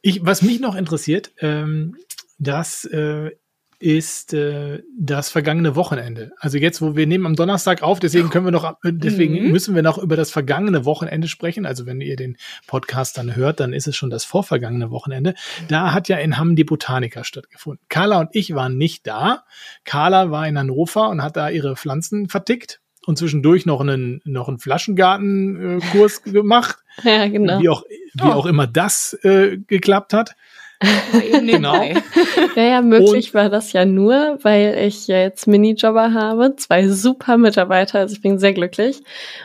Ich, was mich noch interessiert, ähm, das äh, ist äh, das vergangene Wochenende. Also jetzt, wo wir nehmen am Donnerstag auf, deswegen können wir noch, äh, deswegen mhm. müssen wir noch über das vergangene Wochenende sprechen. Also wenn ihr den Podcast dann hört, dann ist es schon das vorvergangene Wochenende. Da hat ja in Hamm die Botanica stattgefunden. Carla und ich waren nicht da. Carla war in Hannover und hat da ihre Pflanzen vertickt und zwischendurch noch einen, noch einen Flaschengartenkurs äh, <laughs> gemacht. Ja, genau. Wie auch, wie oh. auch immer das äh, geklappt hat genau. Naja, <laughs> möglich und, war das ja nur, weil ich ja jetzt Minijobber habe, zwei super Mitarbeiter, also ich bin sehr glücklich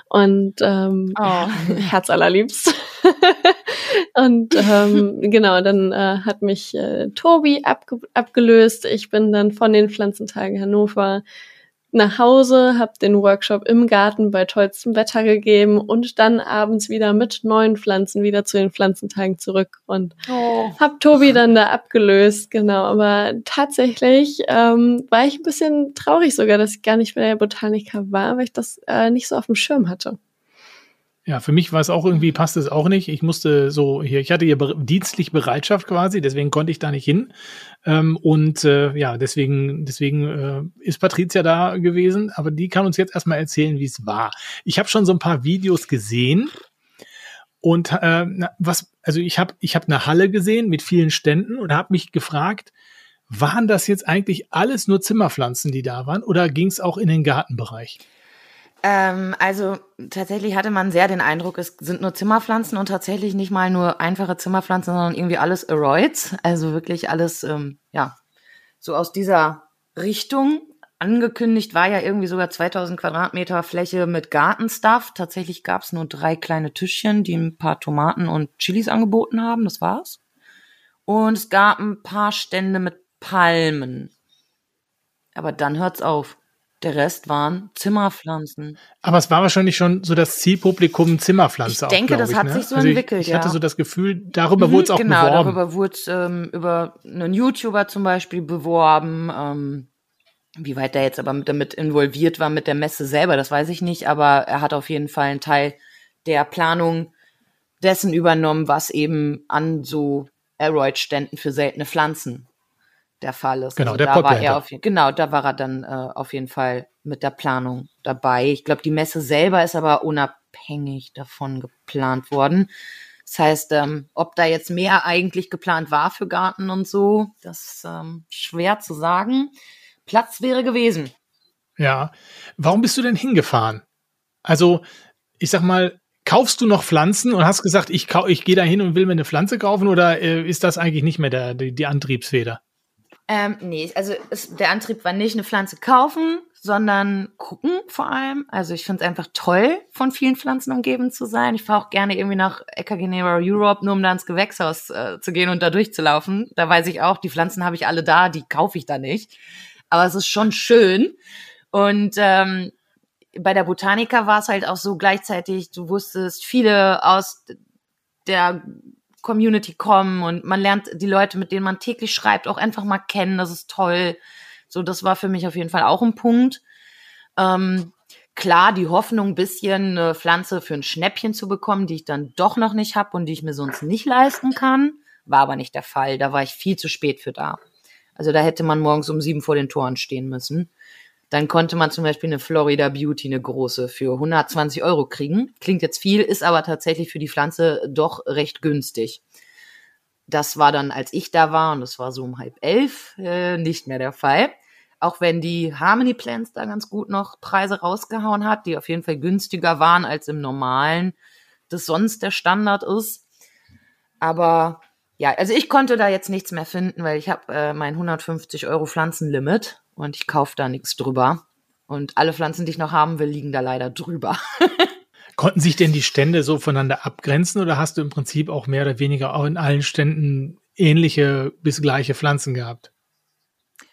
und ähm, oh. <laughs> Herz allerliebst. <laughs> und ähm, genau, dann äh, hat mich äh, Tobi abge abgelöst. Ich bin dann von den Pflanzentagen Hannover nach Hause, habe den Workshop im Garten bei tollstem Wetter gegeben und dann abends wieder mit neuen Pflanzen wieder zu den Pflanzentagen zurück und oh. habe Tobi dann da abgelöst, genau. Aber tatsächlich ähm, war ich ein bisschen traurig sogar, dass ich gar nicht bei der Botaniker war, weil ich das äh, nicht so auf dem Schirm hatte. Ja, für mich war es auch irgendwie, passt es auch nicht. Ich musste so hier, ich hatte hier dienstlich Bereitschaft quasi, deswegen konnte ich da nicht hin. Ähm, und äh, ja, deswegen, deswegen äh, ist Patricia da gewesen, aber die kann uns jetzt erstmal erzählen, wie es war. Ich habe schon so ein paar Videos gesehen. Und äh, was, also ich habe ich hab eine Halle gesehen mit vielen Ständen und habe mich gefragt, waren das jetzt eigentlich alles nur Zimmerpflanzen, die da waren, oder ging es auch in den Gartenbereich? Ähm, also tatsächlich hatte man sehr den Eindruck, es sind nur Zimmerpflanzen und tatsächlich nicht mal nur einfache Zimmerpflanzen, sondern irgendwie alles Aroids. Also wirklich alles, ähm, ja, so aus dieser Richtung. Angekündigt war ja irgendwie sogar 2000 Quadratmeter Fläche mit Gartenstuff. Tatsächlich gab es nur drei kleine Tischchen, die ein paar Tomaten und Chilis angeboten haben. Das war's. Und es gab ein paar Stände mit Palmen. Aber dann hört's auf. Der Rest waren Zimmerpflanzen. Aber es war wahrscheinlich schon so das Zielpublikum Zimmerpflanze. Ich denke, auch, das ich, hat ne? sich so also entwickelt. Ich, ich ja. hatte so das Gefühl, darüber mhm, wurde es auch genau, beworben. Genau, darüber wurde es ähm, über einen YouTuber zum Beispiel beworben. Ähm, wie weit der jetzt aber mit, damit involviert war mit der Messe selber, das weiß ich nicht. Aber er hat auf jeden Fall einen Teil der Planung dessen übernommen, was eben an so Aeroid-Ständen für seltene Pflanzen der Fall ist. Genau, also der da war er auf, Genau, da war er dann äh, auf jeden Fall mit der Planung dabei. Ich glaube, die Messe selber ist aber unabhängig davon geplant worden. Das heißt, ähm, ob da jetzt mehr eigentlich geplant war für Garten und so, das ist ähm, schwer zu sagen. Platz wäre gewesen. Ja. Warum bist du denn hingefahren? Also, ich sag mal, kaufst du noch Pflanzen und hast gesagt, ich, ich gehe da hin und will mir eine Pflanze kaufen oder äh, ist das eigentlich nicht mehr der, die, die Antriebsfeder? Ähm, nee, also es, der Antrieb war nicht eine Pflanze kaufen, sondern gucken vor allem. Also ich finde es einfach toll, von vielen Pflanzen umgeben zu sein. Ich fahre auch gerne irgendwie nach Ecagenera Europe, nur um da ins Gewächshaus äh, zu gehen und da durchzulaufen. Da weiß ich auch, die Pflanzen habe ich alle da, die kaufe ich da nicht. Aber es ist schon schön. Und ähm, bei der Botanica war es halt auch so gleichzeitig, du wusstest, viele aus der Community kommen und man lernt die Leute, mit denen man täglich schreibt, auch einfach mal kennen. Das ist toll. So, das war für mich auf jeden Fall auch ein Punkt. Ähm, klar, die Hoffnung, ein bisschen eine Pflanze für ein Schnäppchen zu bekommen, die ich dann doch noch nicht habe und die ich mir sonst nicht leisten kann, war aber nicht der Fall. Da war ich viel zu spät für da. Also da hätte man morgens um sieben vor den Toren stehen müssen. Dann konnte man zum Beispiel eine Florida Beauty, eine große, für 120 Euro kriegen. Klingt jetzt viel, ist aber tatsächlich für die Pflanze doch recht günstig. Das war dann, als ich da war, und das war so um halb elf, äh, nicht mehr der Fall. Auch wenn die Harmony Plants da ganz gut noch Preise rausgehauen hat, die auf jeden Fall günstiger waren als im normalen, das sonst der Standard ist. Aber ja, also ich konnte da jetzt nichts mehr finden, weil ich habe äh, mein 150 Euro Pflanzenlimit und ich kaufe da nichts drüber. Und alle Pflanzen, die ich noch haben will, liegen da leider drüber. <laughs> Konnten sich denn die Stände so voneinander abgrenzen oder hast du im Prinzip auch mehr oder weniger auch in allen Ständen ähnliche bis gleiche Pflanzen gehabt?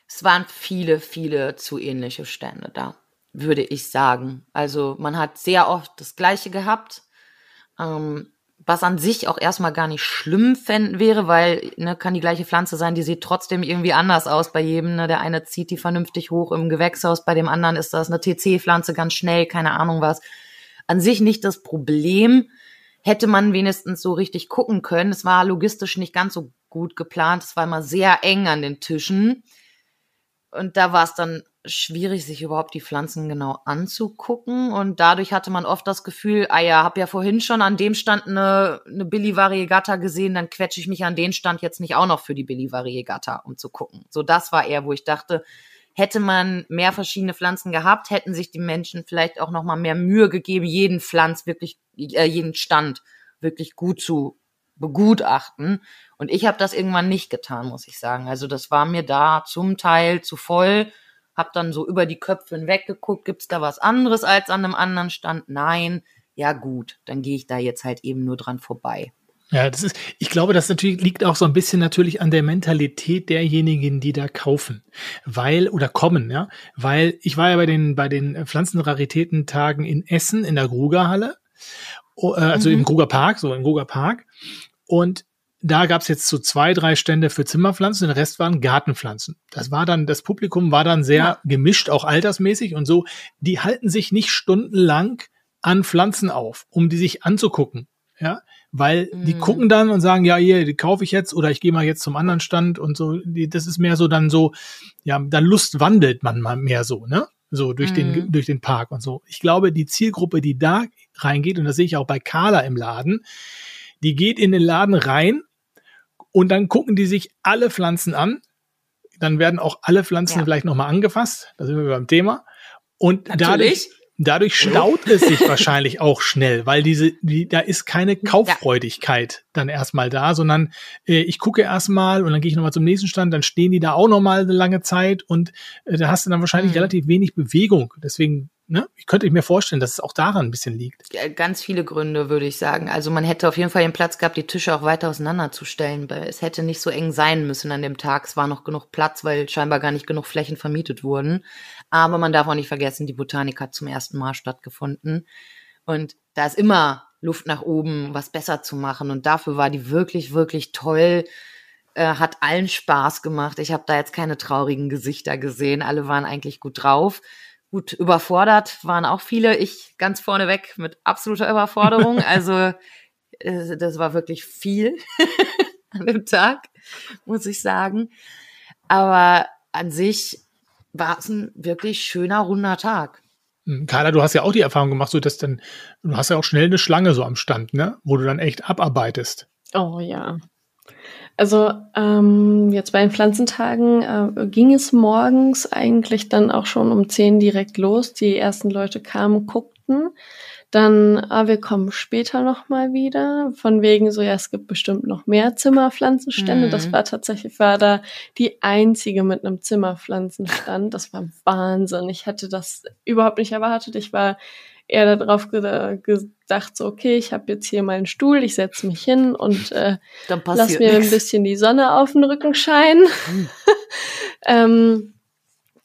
Es waren viele, viele zu ähnliche Stände da, würde ich sagen. Also man hat sehr oft das Gleiche gehabt. Ähm, was an sich auch erstmal gar nicht schlimm fänden wäre, weil ne, kann die gleiche Pflanze sein, die sieht trotzdem irgendwie anders aus bei jedem. Ne? Der eine zieht die vernünftig hoch im Gewächshaus, bei dem anderen ist das eine TC-Pflanze ganz schnell, keine Ahnung was. An sich nicht das Problem, hätte man wenigstens so richtig gucken können. Es war logistisch nicht ganz so gut geplant, es war immer sehr eng an den Tischen. Und da war es dann schwierig, sich überhaupt die Pflanzen genau anzugucken. Und dadurch hatte man oft das Gefühl, ah ja, hab ja vorhin schon an dem Stand eine, eine Billy Variegata gesehen, dann quetsche ich mich an den Stand jetzt nicht auch noch für die Billy Variegata, um zu gucken. So, das war eher, wo ich dachte, hätte man mehr verschiedene Pflanzen gehabt, hätten sich die Menschen vielleicht auch noch mal mehr Mühe gegeben, jeden Pflanz wirklich, äh, jeden Stand wirklich gut zu begutachten. Und ich habe das irgendwann nicht getan, muss ich sagen. Also das war mir da zum Teil zu voll hab dann so über die Köpfe hinweg geguckt, gibt's da was anderes als an einem anderen Stand? Nein. Ja gut, dann gehe ich da jetzt halt eben nur dran vorbei. Ja, das ist, ich glaube, das natürlich liegt auch so ein bisschen natürlich an der Mentalität derjenigen, die da kaufen, weil oder kommen, ja, weil ich war ja bei den bei den Pflanzenraritätentagen in Essen in der Grugerhalle, oh, äh, also mhm. im Gruger Park, so im Gruger Park, und da gab es jetzt so zwei, drei Stände für Zimmerpflanzen, der Rest waren Gartenpflanzen. Das war dann, das Publikum war dann sehr ja. gemischt, auch altersmäßig und so. Die halten sich nicht stundenlang an Pflanzen auf, um die sich anzugucken. Ja, weil mhm. die gucken dann und sagen, ja, hier, die kaufe ich jetzt oder ich gehe mal jetzt zum anderen Stand und so. Die, das ist mehr so dann so, ja, dann Lust wandelt man mal mehr so, ne? So durch mhm. den, durch den Park und so. Ich glaube, die Zielgruppe, die da reingeht, und das sehe ich auch bei Carla im Laden, die geht in den Laden rein und dann gucken die sich alle Pflanzen an. Dann werden auch alle Pflanzen ja. vielleicht nochmal angefasst. Da sind wir beim Thema. Und Natürlich. dadurch, dadurch staut es sich wahrscheinlich auch schnell, weil diese, die, da ist keine Kauffreudigkeit ja. dann erstmal da, sondern äh, ich gucke erstmal und dann gehe ich nochmal zum nächsten Stand, dann stehen die da auch nochmal eine lange Zeit und äh, da hast du dann wahrscheinlich mhm. relativ wenig Bewegung. Deswegen ne? Ich könnte mir vorstellen, dass es auch daran ein bisschen liegt. Ganz viele Gründe, würde ich sagen. Also man hätte auf jeden Fall den Platz gehabt, die Tische auch weiter auseinanderzustellen. Es hätte nicht so eng sein müssen an dem Tag. Es war noch genug Platz, weil scheinbar gar nicht genug Flächen vermietet wurden. Aber man darf auch nicht vergessen, die Botanik hat zum ersten Mal stattgefunden. Und da ist immer Luft nach oben, was besser zu machen. Und dafür war die wirklich, wirklich toll. Äh, hat allen Spaß gemacht. Ich habe da jetzt keine traurigen Gesichter gesehen. Alle waren eigentlich gut drauf. Gut, überfordert waren auch viele. Ich ganz vorneweg mit absoluter Überforderung. <laughs> Also äh, das war wirklich viel <laughs> an dem Tag, muss ich sagen. Aber an sich war es ein wirklich schöner, runder Tag. Hm, Carla, du hast ja auch die Erfahrung gemacht, so dass dann, du hast ja auch schnell eine Schlange so am Stand, ne? Wo du dann echt abarbeitest. Oh ja. Also ähm, jetzt bei den Pflanzentagen äh, ging es morgens eigentlich dann auch schon um zehn direkt los. Die ersten Leute kamen, guckten. Dann, ah, wir kommen später nochmal wieder. Von wegen so, ja, es gibt bestimmt noch mehr Zimmerpflanzenstände. Mhm. Das war tatsächlich, war da die einzige mit einem Zimmerpflanzenstand. Das war Wahnsinn. Ich hätte das überhaupt nicht erwartet. Ich war eher darauf gedacht, so, okay, ich habe jetzt hier meinen Stuhl, ich setze mich hin und äh, <laughs> lass mir nix. ein bisschen die Sonne auf den Rücken scheinen. Hm. <laughs> ähm,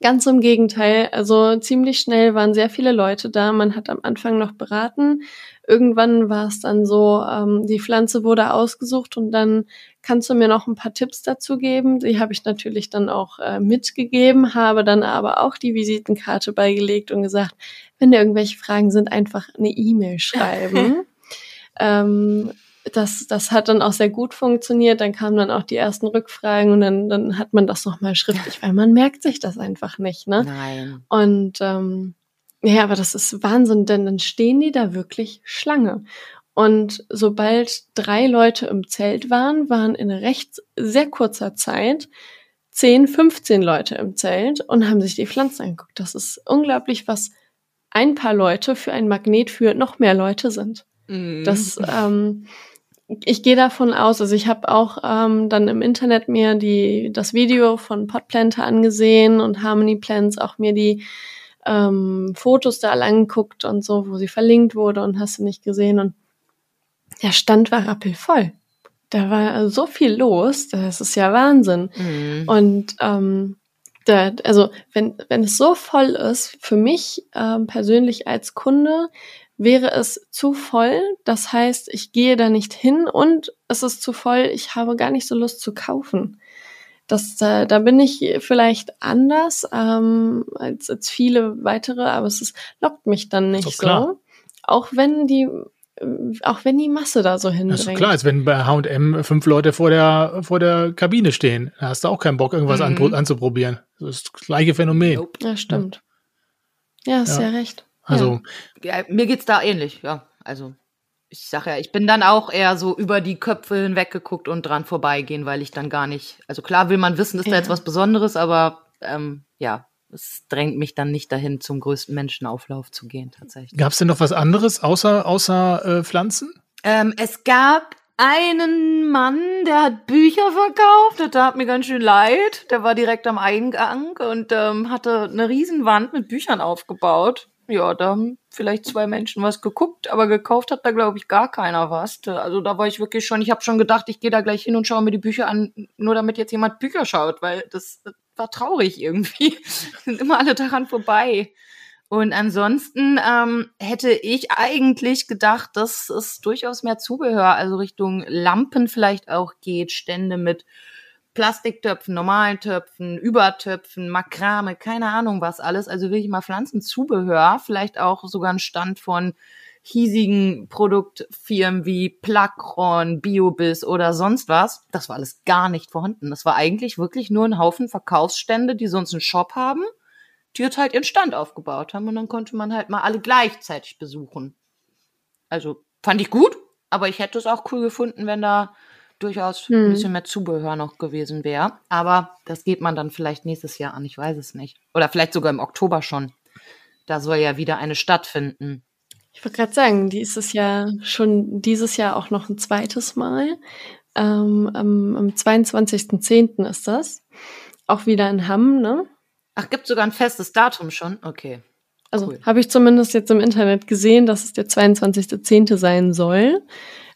ganz im Gegenteil, also ziemlich schnell waren sehr viele Leute da. Man hat am Anfang noch beraten. Irgendwann war es dann so, ähm, die Pflanze wurde ausgesucht und dann kannst du mir noch ein paar Tipps dazu geben. Die habe ich natürlich dann auch äh, mitgegeben, habe dann aber auch die Visitenkarte beigelegt und gesagt, wenn da irgendwelche Fragen sind, einfach eine E-Mail schreiben. <laughs> ähm, das, das hat dann auch sehr gut funktioniert. Dann kamen dann auch die ersten Rückfragen und dann, dann hat man das nochmal schriftlich, weil man merkt sich das einfach nicht, ne? Nein. Und ähm, ja, aber das ist Wahnsinn, denn dann stehen die da wirklich Schlange. Und sobald drei Leute im Zelt waren, waren in recht sehr kurzer Zeit 10, 15 Leute im Zelt und haben sich die Pflanzen angeguckt. Das ist unglaublich, was ein paar Leute für ein Magnet für noch mehr Leute sind. Mhm. Das, ähm, ich gehe davon aus, also ich habe auch ähm, dann im Internet mir die, das Video von Potplanter angesehen und Harmony Plants auch mir die ähm, Fotos da alle angeguckt und so, wo sie verlinkt wurde und hast du nicht gesehen und der Stand war rappelvoll. Da war so viel los, das ist ja Wahnsinn. Mhm. Und ähm, Da, also wenn, wenn es so voll ist, für mich ähm, persönlich als Kunde, wäre es zu voll. Das heißt, ich gehe da nicht hin und es ist zu voll. Ich habe gar nicht so Lust zu kaufen. Das, äh, da bin ich vielleicht anders ähm, als, als viele weitere, aber es ist, lockt mich dann nicht so. Auch wenn die auch wenn die Masse da so hindrängt. Das ist klar, als wenn bei H&M fünf Leute vor der, vor der Kabine stehen. Da hast du auch keinen Bock, irgendwas mhm. an, anzuprobieren. Das ist das gleiche Phänomen. Ja, stimmt. Ja, hast ja. ja recht. Also. Ja. ja, mir geht's da ähnlich, ja. Also, ich sag ja, ich bin dann auch eher so über die Köpfe hinweggeguckt und dran vorbeigehen, weil ich dann gar nicht, also klar will man wissen, ist ja. da jetzt was Besonderes, aber ähm, ja, es drängt mich dann nicht dahin, zum größten Menschenauflauf zu gehen, tatsächlich. Gab es denn noch was anderes außer, außer äh, Pflanzen? Ähm, es gab einen Mann, der hat Bücher verkauft, das tat mir ganz schön leid. Der war direkt am Eingang und ähm, hatte eine Riesenwand mit Büchern aufgebaut. Ja, da haben vielleicht zwei Menschen was geguckt, aber gekauft hat da, glaube ich, gar keiner was. Also da war ich wirklich schon, ich habe schon gedacht, ich gehe da gleich hin und schaue mir die Bücher an, nur damit jetzt jemand Bücher schaut, weil das, das war traurig irgendwie. <laughs> Sind immer alle daran vorbei. Und ansonsten ähm, hätte ich eigentlich gedacht, dass es durchaus mehr Zubehör, also Richtung Lampen vielleicht auch geht, Stände mit Plastiktöpfen, normalen Töpfen, Übertöpfen, Makrame, keine Ahnung was alles. Also wirklich mal Pflanzenzubehör, vielleicht auch sogar ein Stand von hiesigen Produktfirmen wie Placron, Biobiss oder sonst was. Das war alles gar nicht vorhanden. Das war eigentlich wirklich nur ein Haufen Verkaufsstände, die sonst einen Shop haben, die jetzt halt ihren Stand aufgebaut haben und dann konnte man halt mal alle gleichzeitig besuchen. Also fand ich gut, aber ich hätte es auch cool gefunden, wenn da durchaus hm. ein bisschen mehr Zubehör noch gewesen wäre. Aber das geht man dann vielleicht nächstes Jahr an, ich weiß es nicht. Oder vielleicht sogar im Oktober schon. Da soll ja wieder eine stattfinden. Ich wollte gerade sagen, die ist es ja schon dieses Jahr auch noch ein zweites Mal. Ähm, am, am 22.10. ist das. Auch wieder in Hamm, ne? Ach, gibt sogar ein festes Datum schon? Okay. Also cool. habe ich zumindest jetzt im Internet gesehen, dass es der 22.10. sein soll.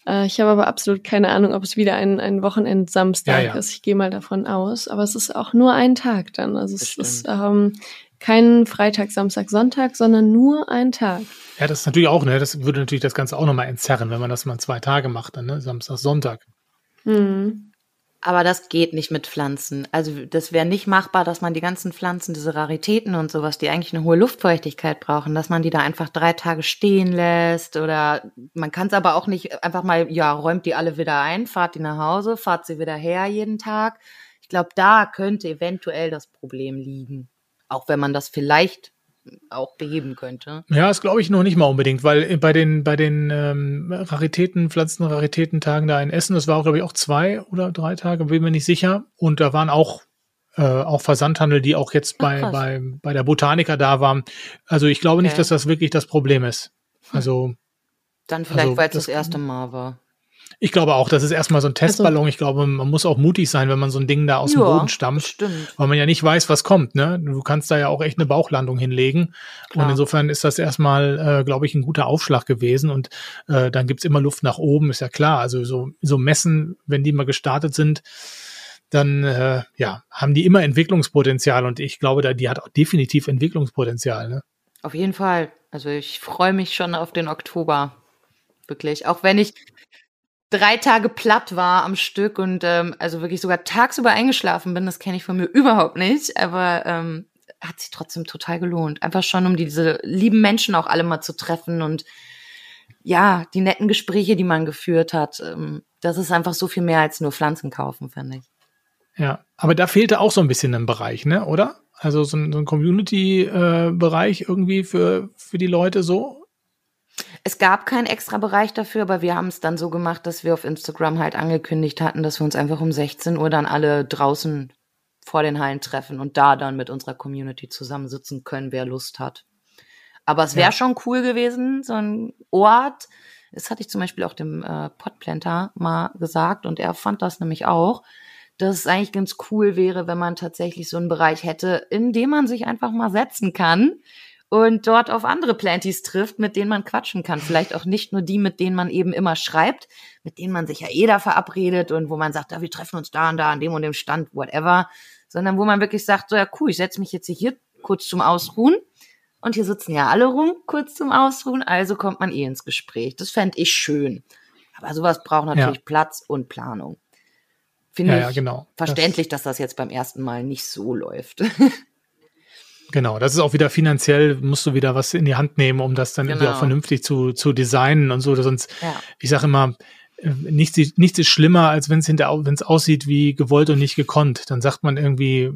Äh, ich habe aber absolut keine Ahnung, ob es wieder ein, ein Wochenend-Samstag ja, ja. ist. Ich gehe mal davon aus. Aber es ist auch nur ein Tag dann. Also es ist ähm, kein Freitag, Samstag, Sonntag, sondern nur ein Tag. Ja, das ist natürlich auch, ne? Das würde natürlich das Ganze auch nochmal entzerren, wenn man das mal zwei Tage macht, dann, ne? Samstag, Sonntag. Mhm. Aber das geht nicht mit Pflanzen. Also das wäre nicht machbar, dass man die ganzen Pflanzen, diese Raritäten und sowas, die eigentlich eine hohe Luftfeuchtigkeit brauchen, dass man die da einfach drei Tage stehen lässt. Oder man kann es aber auch nicht einfach mal, ja, räumt die alle wieder ein, fahrt die nach Hause, fahrt sie wieder her jeden Tag. Ich glaube, da könnte eventuell das Problem liegen. Auch wenn man das vielleicht auch beheben könnte. Ja, das glaube ich noch nicht mal unbedingt, weil bei den, bei den ähm, Raritäten, Pflanzenraritätentagen da in Essen, das war auch, glaube ich, auch zwei oder drei Tage, bin mir nicht sicher. Und da waren auch äh, auch Versandhandel, die auch jetzt bei, Ach, bei, bei der Botaniker da waren. Also ich glaube okay. nicht, dass das wirklich das Problem ist. Also. Dann vielleicht, also, weil es das, das erste Mal war. Ich glaube auch, das ist erstmal so ein also Testballon. Also, ich glaube, man muss auch mutig sein, wenn man so ein Ding da aus ja, dem Boden stampft. Stimmt. Weil man ja nicht weiß, was kommt. Ne? Du kannst da ja auch echt eine Bauchlandung hinlegen. Klar. Und insofern ist das erstmal, äh, glaube ich, ein guter Aufschlag gewesen. Und äh, dann gibt's immer Luft nach oben, ist ja klar. Also so, so Messen, wenn die mal gestartet sind, dann äh, ja, haben die immer Entwicklungspotenzial. Und ich glaube, da, die hat auch definitiv Entwicklungspotenzial. Ne? Auf jeden Fall. Also ich freue mich schon auf den Oktober wirklich. Auch wenn ich drei Tage platt war am Stück und ähm, also wirklich sogar tagsüber eingeschlafen bin, das kenne ich von mir <laughs> überhaupt nicht, aber ähm, hat sich trotzdem total gelohnt. Einfach schon, um diese lieben Menschen auch alle mal zu treffen und ja, die netten Gespräche, die man geführt hat. Ähm, das ist einfach so viel mehr als nur Pflanzen kaufen, finde ich. Ja, aber da fehlte auch so ein bisschen ein Bereich, ne, oder? Also so ein, so ein Community-Bereich äh, irgendwie für, für die Leute so? Es gab keinen extra Bereich dafür, aber wir haben es dann so gemacht, dass wir auf Instagram halt angekündigt hatten, dass wir uns einfach um 16 Uhr dann alle draußen vor den Hallen treffen und da dann mit unserer Community zusammensitzen können, wer Lust hat. Aber es wäre ja. schon cool gewesen, so ein Ort. Das hatte ich zum Beispiel auch dem äh, Podplanter mal gesagt und er fand das nämlich auch, dass es eigentlich ganz cool wäre, wenn man tatsächlich so einen Bereich hätte, in dem man sich einfach mal setzen kann und dort auf andere Planties trifft, mit denen man quatschen kann. Vielleicht auch nicht nur die, mit denen man eben immer schreibt, mit denen man sich ja eh da verabredet und wo man sagt, ja, wir treffen uns da und da an dem und dem Stand, whatever, sondern wo man wirklich sagt, so ja cool, ich setze mich jetzt hier kurz zum Ausruhen und hier sitzen ja alle rum, kurz zum Ausruhen, also kommt man eh ins Gespräch. Das fände ich schön. Aber sowas braucht natürlich ja. Platz und Planung. Finde ja, ich ja, genau. verständlich, das dass das jetzt beim ersten Mal nicht so läuft. <laughs> Genau, das ist auch wieder finanziell, musst du wieder was in die Hand nehmen, um das dann genau. irgendwie auch vernünftig zu, zu designen und so. Sonst, ja. ich sage immer, nichts, nichts ist schlimmer, als wenn es hinter, wenn es aussieht wie gewollt und nicht gekonnt. Dann sagt man irgendwie,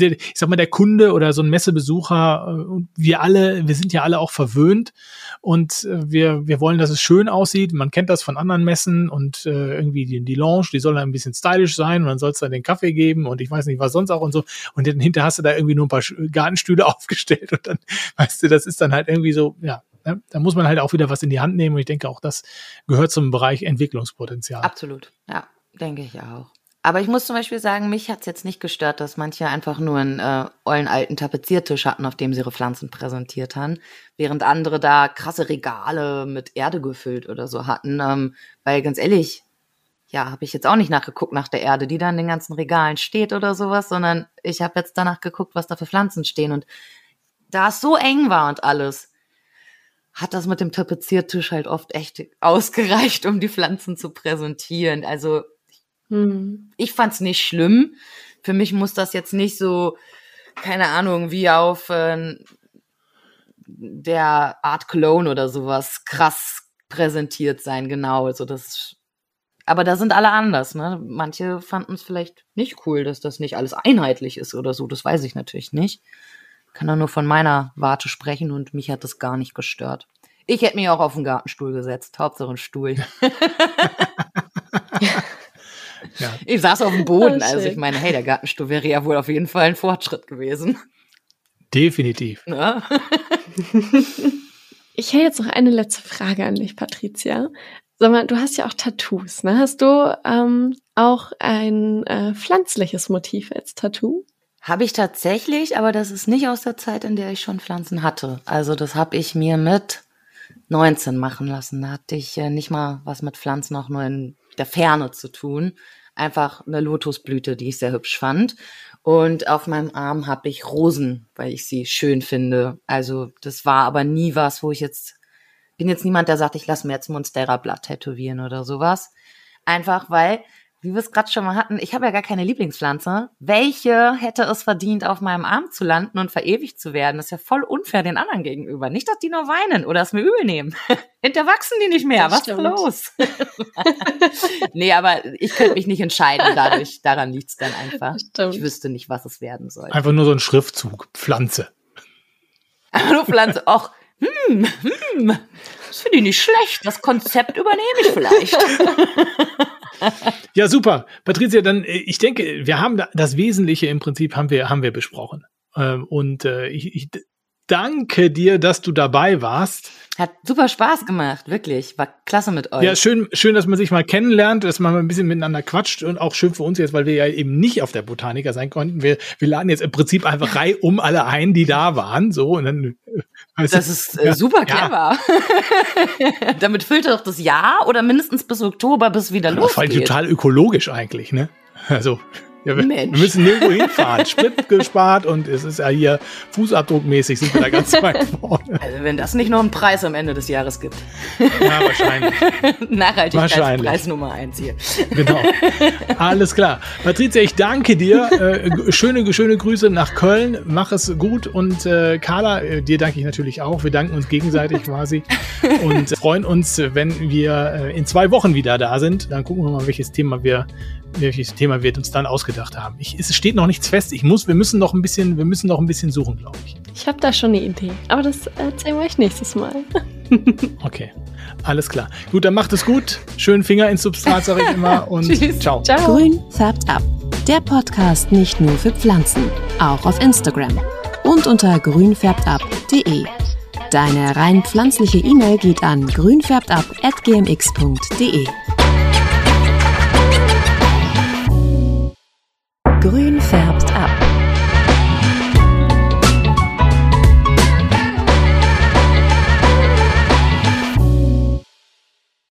ich sag mal, der Kunde oder so ein Messebesucher, äh, wir alle, wir sind ja alle auch verwöhnt und äh, wir, wir wollen, dass es schön aussieht. Man kennt das von anderen Messen und äh, irgendwie die, die Lounge, die soll ein bisschen stylisch sein und dann soll es da den Kaffee geben und ich weiß nicht, was sonst auch und so. Und dann hinter hast du da irgendwie nur ein paar Gartenstühle <laughs> aufgestellt und dann, weißt du, das ist dann halt irgendwie so, ja, Ne? Da muss man halt auch wieder was in die Hand nehmen und ich denke auch, das gehört zum Bereich Entwicklungspotenzial. Absolut, ja, denke ich auch. Aber ich muss zum Beispiel sagen, mich hat es jetzt nicht gestört, dass manche einfach nur einen äh, ollen alten Tapeziertisch hatten, auf dem sie ihre Pflanzen präsentiert haben, während andere da krasse Regale mit Erde gefüllt oder so hatten. Ähm, weil ganz ehrlich, ja, habe ich jetzt auch nicht nachgeguckt nach der Erde, die da in den ganzen Regalen steht oder sowas, sondern ich habe jetzt danach geguckt, was da für Pflanzen stehen. Und da es so eng war und alles, hat das mit dem Tapeziertisch halt oft echt ausgereicht, um die Pflanzen zu präsentieren. Also hm. ich fand's nicht schlimm. Für mich muss das jetzt nicht so, keine Ahnung, wie auf äh, der Art Cologne oder sowas krass präsentiert sein, genau. Also das, aber da sind alle anders, ne? Manche fanden es vielleicht nicht cool, dass das nicht alles einheitlich ist oder so. Das weiß ich natürlich nicht kann da nur von meiner Warte sprechen und mich hat das gar nicht gestört. Ich hätte mich auch auf den Gartenstuhl gesetzt. Hauptsache ein Stuhl. ja. <laughs> Ich saß auf dem Boden. Oh, also ich meine, hey, der Gartenstuhl wäre ja wohl auf jeden Fall ein Fortschritt gewesen. Definitiv. Ja. <laughs> ich hätte jetzt noch eine letzte Frage an dich, Patricia. Sag mal, du hast ja auch Tattoos, ne? Hast du ähm, auch ein äh, pflanzliches Motiv als Tattoo? Habe ich tatsächlich, aber das ist nicht aus der Zeit, in der ich schon Pflanzen hatte. Also das habe ich mir mit 19 machen lassen. Da hatte ich äh, nicht mal was mit Pflanzen auch nur in der Ferne zu tun. Einfach eine Lotusblüte, die ich sehr hübsch fand. Und auf meinem Arm habe ich Rosen, weil ich sie schön finde. Also das war aber nie was, wo ich jetzt bin jetzt niemand, der sagt, ich lasse mir jetzt Monstera-Blatt tätowieren oder sowas. Einfach weil wie wir es gerade schon mal hatten, ich habe ja gar keine Lieblingspflanze. Welche hätte es verdient, auf meinem Arm zu landen und verewigt zu werden? Das ist ja voll unfair den anderen gegenüber. Nicht, dass die nur weinen oder es mir übel nehmen. <laughs> Hinter wachsen die nicht mehr. Das Was stimmt. ist los? <laughs> nee, aber ich könnte mich nicht entscheiden dadurch. Daran liegt es dann einfach. Ich wüsste nicht, was es werden soll. Einfach nur so ein Schriftzug. Pflanze. Einfach nur Pflanze. Och, hm, hm. Das finde ich nicht schlecht. Das Konzept übernehme ich vielleicht. <laughs> ja, super. Patricia, dann, äh, ich denke, wir haben das Wesentliche im Prinzip haben wir, haben wir besprochen. Ähm, und äh, ich, ich danke dir, dass du dabei warst. Hat super Spaß gemacht, wirklich. War klasse mit euch. Ja, schön, schön, dass man sich mal kennenlernt, dass man mal ein bisschen miteinander quatscht und auch schön für uns jetzt, weil wir ja eben nicht auf der Botaniker sein konnten. Wir, wir laden jetzt im Prinzip einfach <laughs> Reihe um alle ein, die da waren, so und dann. Also, das ist äh, super clever. Ja. <laughs> Damit füllt er doch das Jahr oder mindestens bis Oktober, bis wieder losgeht. Vor allem total ökologisch eigentlich, ne? Also. Ja, wir, wir, müssen nirgendwo hinfahren. Sprit <laughs> gespart und es ist ja hier fußabdruckmäßig sind wir da ganz weit vorne. Also wenn das nicht noch einen Preis am Ende des Jahres gibt. Ja, wahrscheinlich. <laughs> Nachhaltigkeitspreis Nummer eins hier. Genau. Alles klar. Patricia, ich danke dir. Äh, schöne, schöne Grüße nach Köln. Mach es gut. Und äh, Carla, äh, dir danke ich natürlich auch. Wir danken uns gegenseitig quasi und freuen uns, wenn wir äh, in zwei Wochen wieder da sind. Dann gucken wir mal, welches Thema wir welches Thema wir uns dann ausgedacht haben. Ich, es steht noch nichts fest. Ich muss, wir müssen noch ein bisschen, wir müssen noch ein bisschen suchen, glaube ich. Ich habe da schon eine Idee, aber das erzählen wir euch nächstes Mal. <laughs> okay, alles klar. Gut, dann macht es gut. Schönen Finger ins Substrat, sage ich immer. <laughs> Und ciao. ciao. Grün färbt ab. Der Podcast nicht nur für Pflanzen, auch auf Instagram und unter grünfärbtab.de. Deine rein pflanzliche E-Mail geht an grünfärbtab.gmx.de. Grün färbt ab.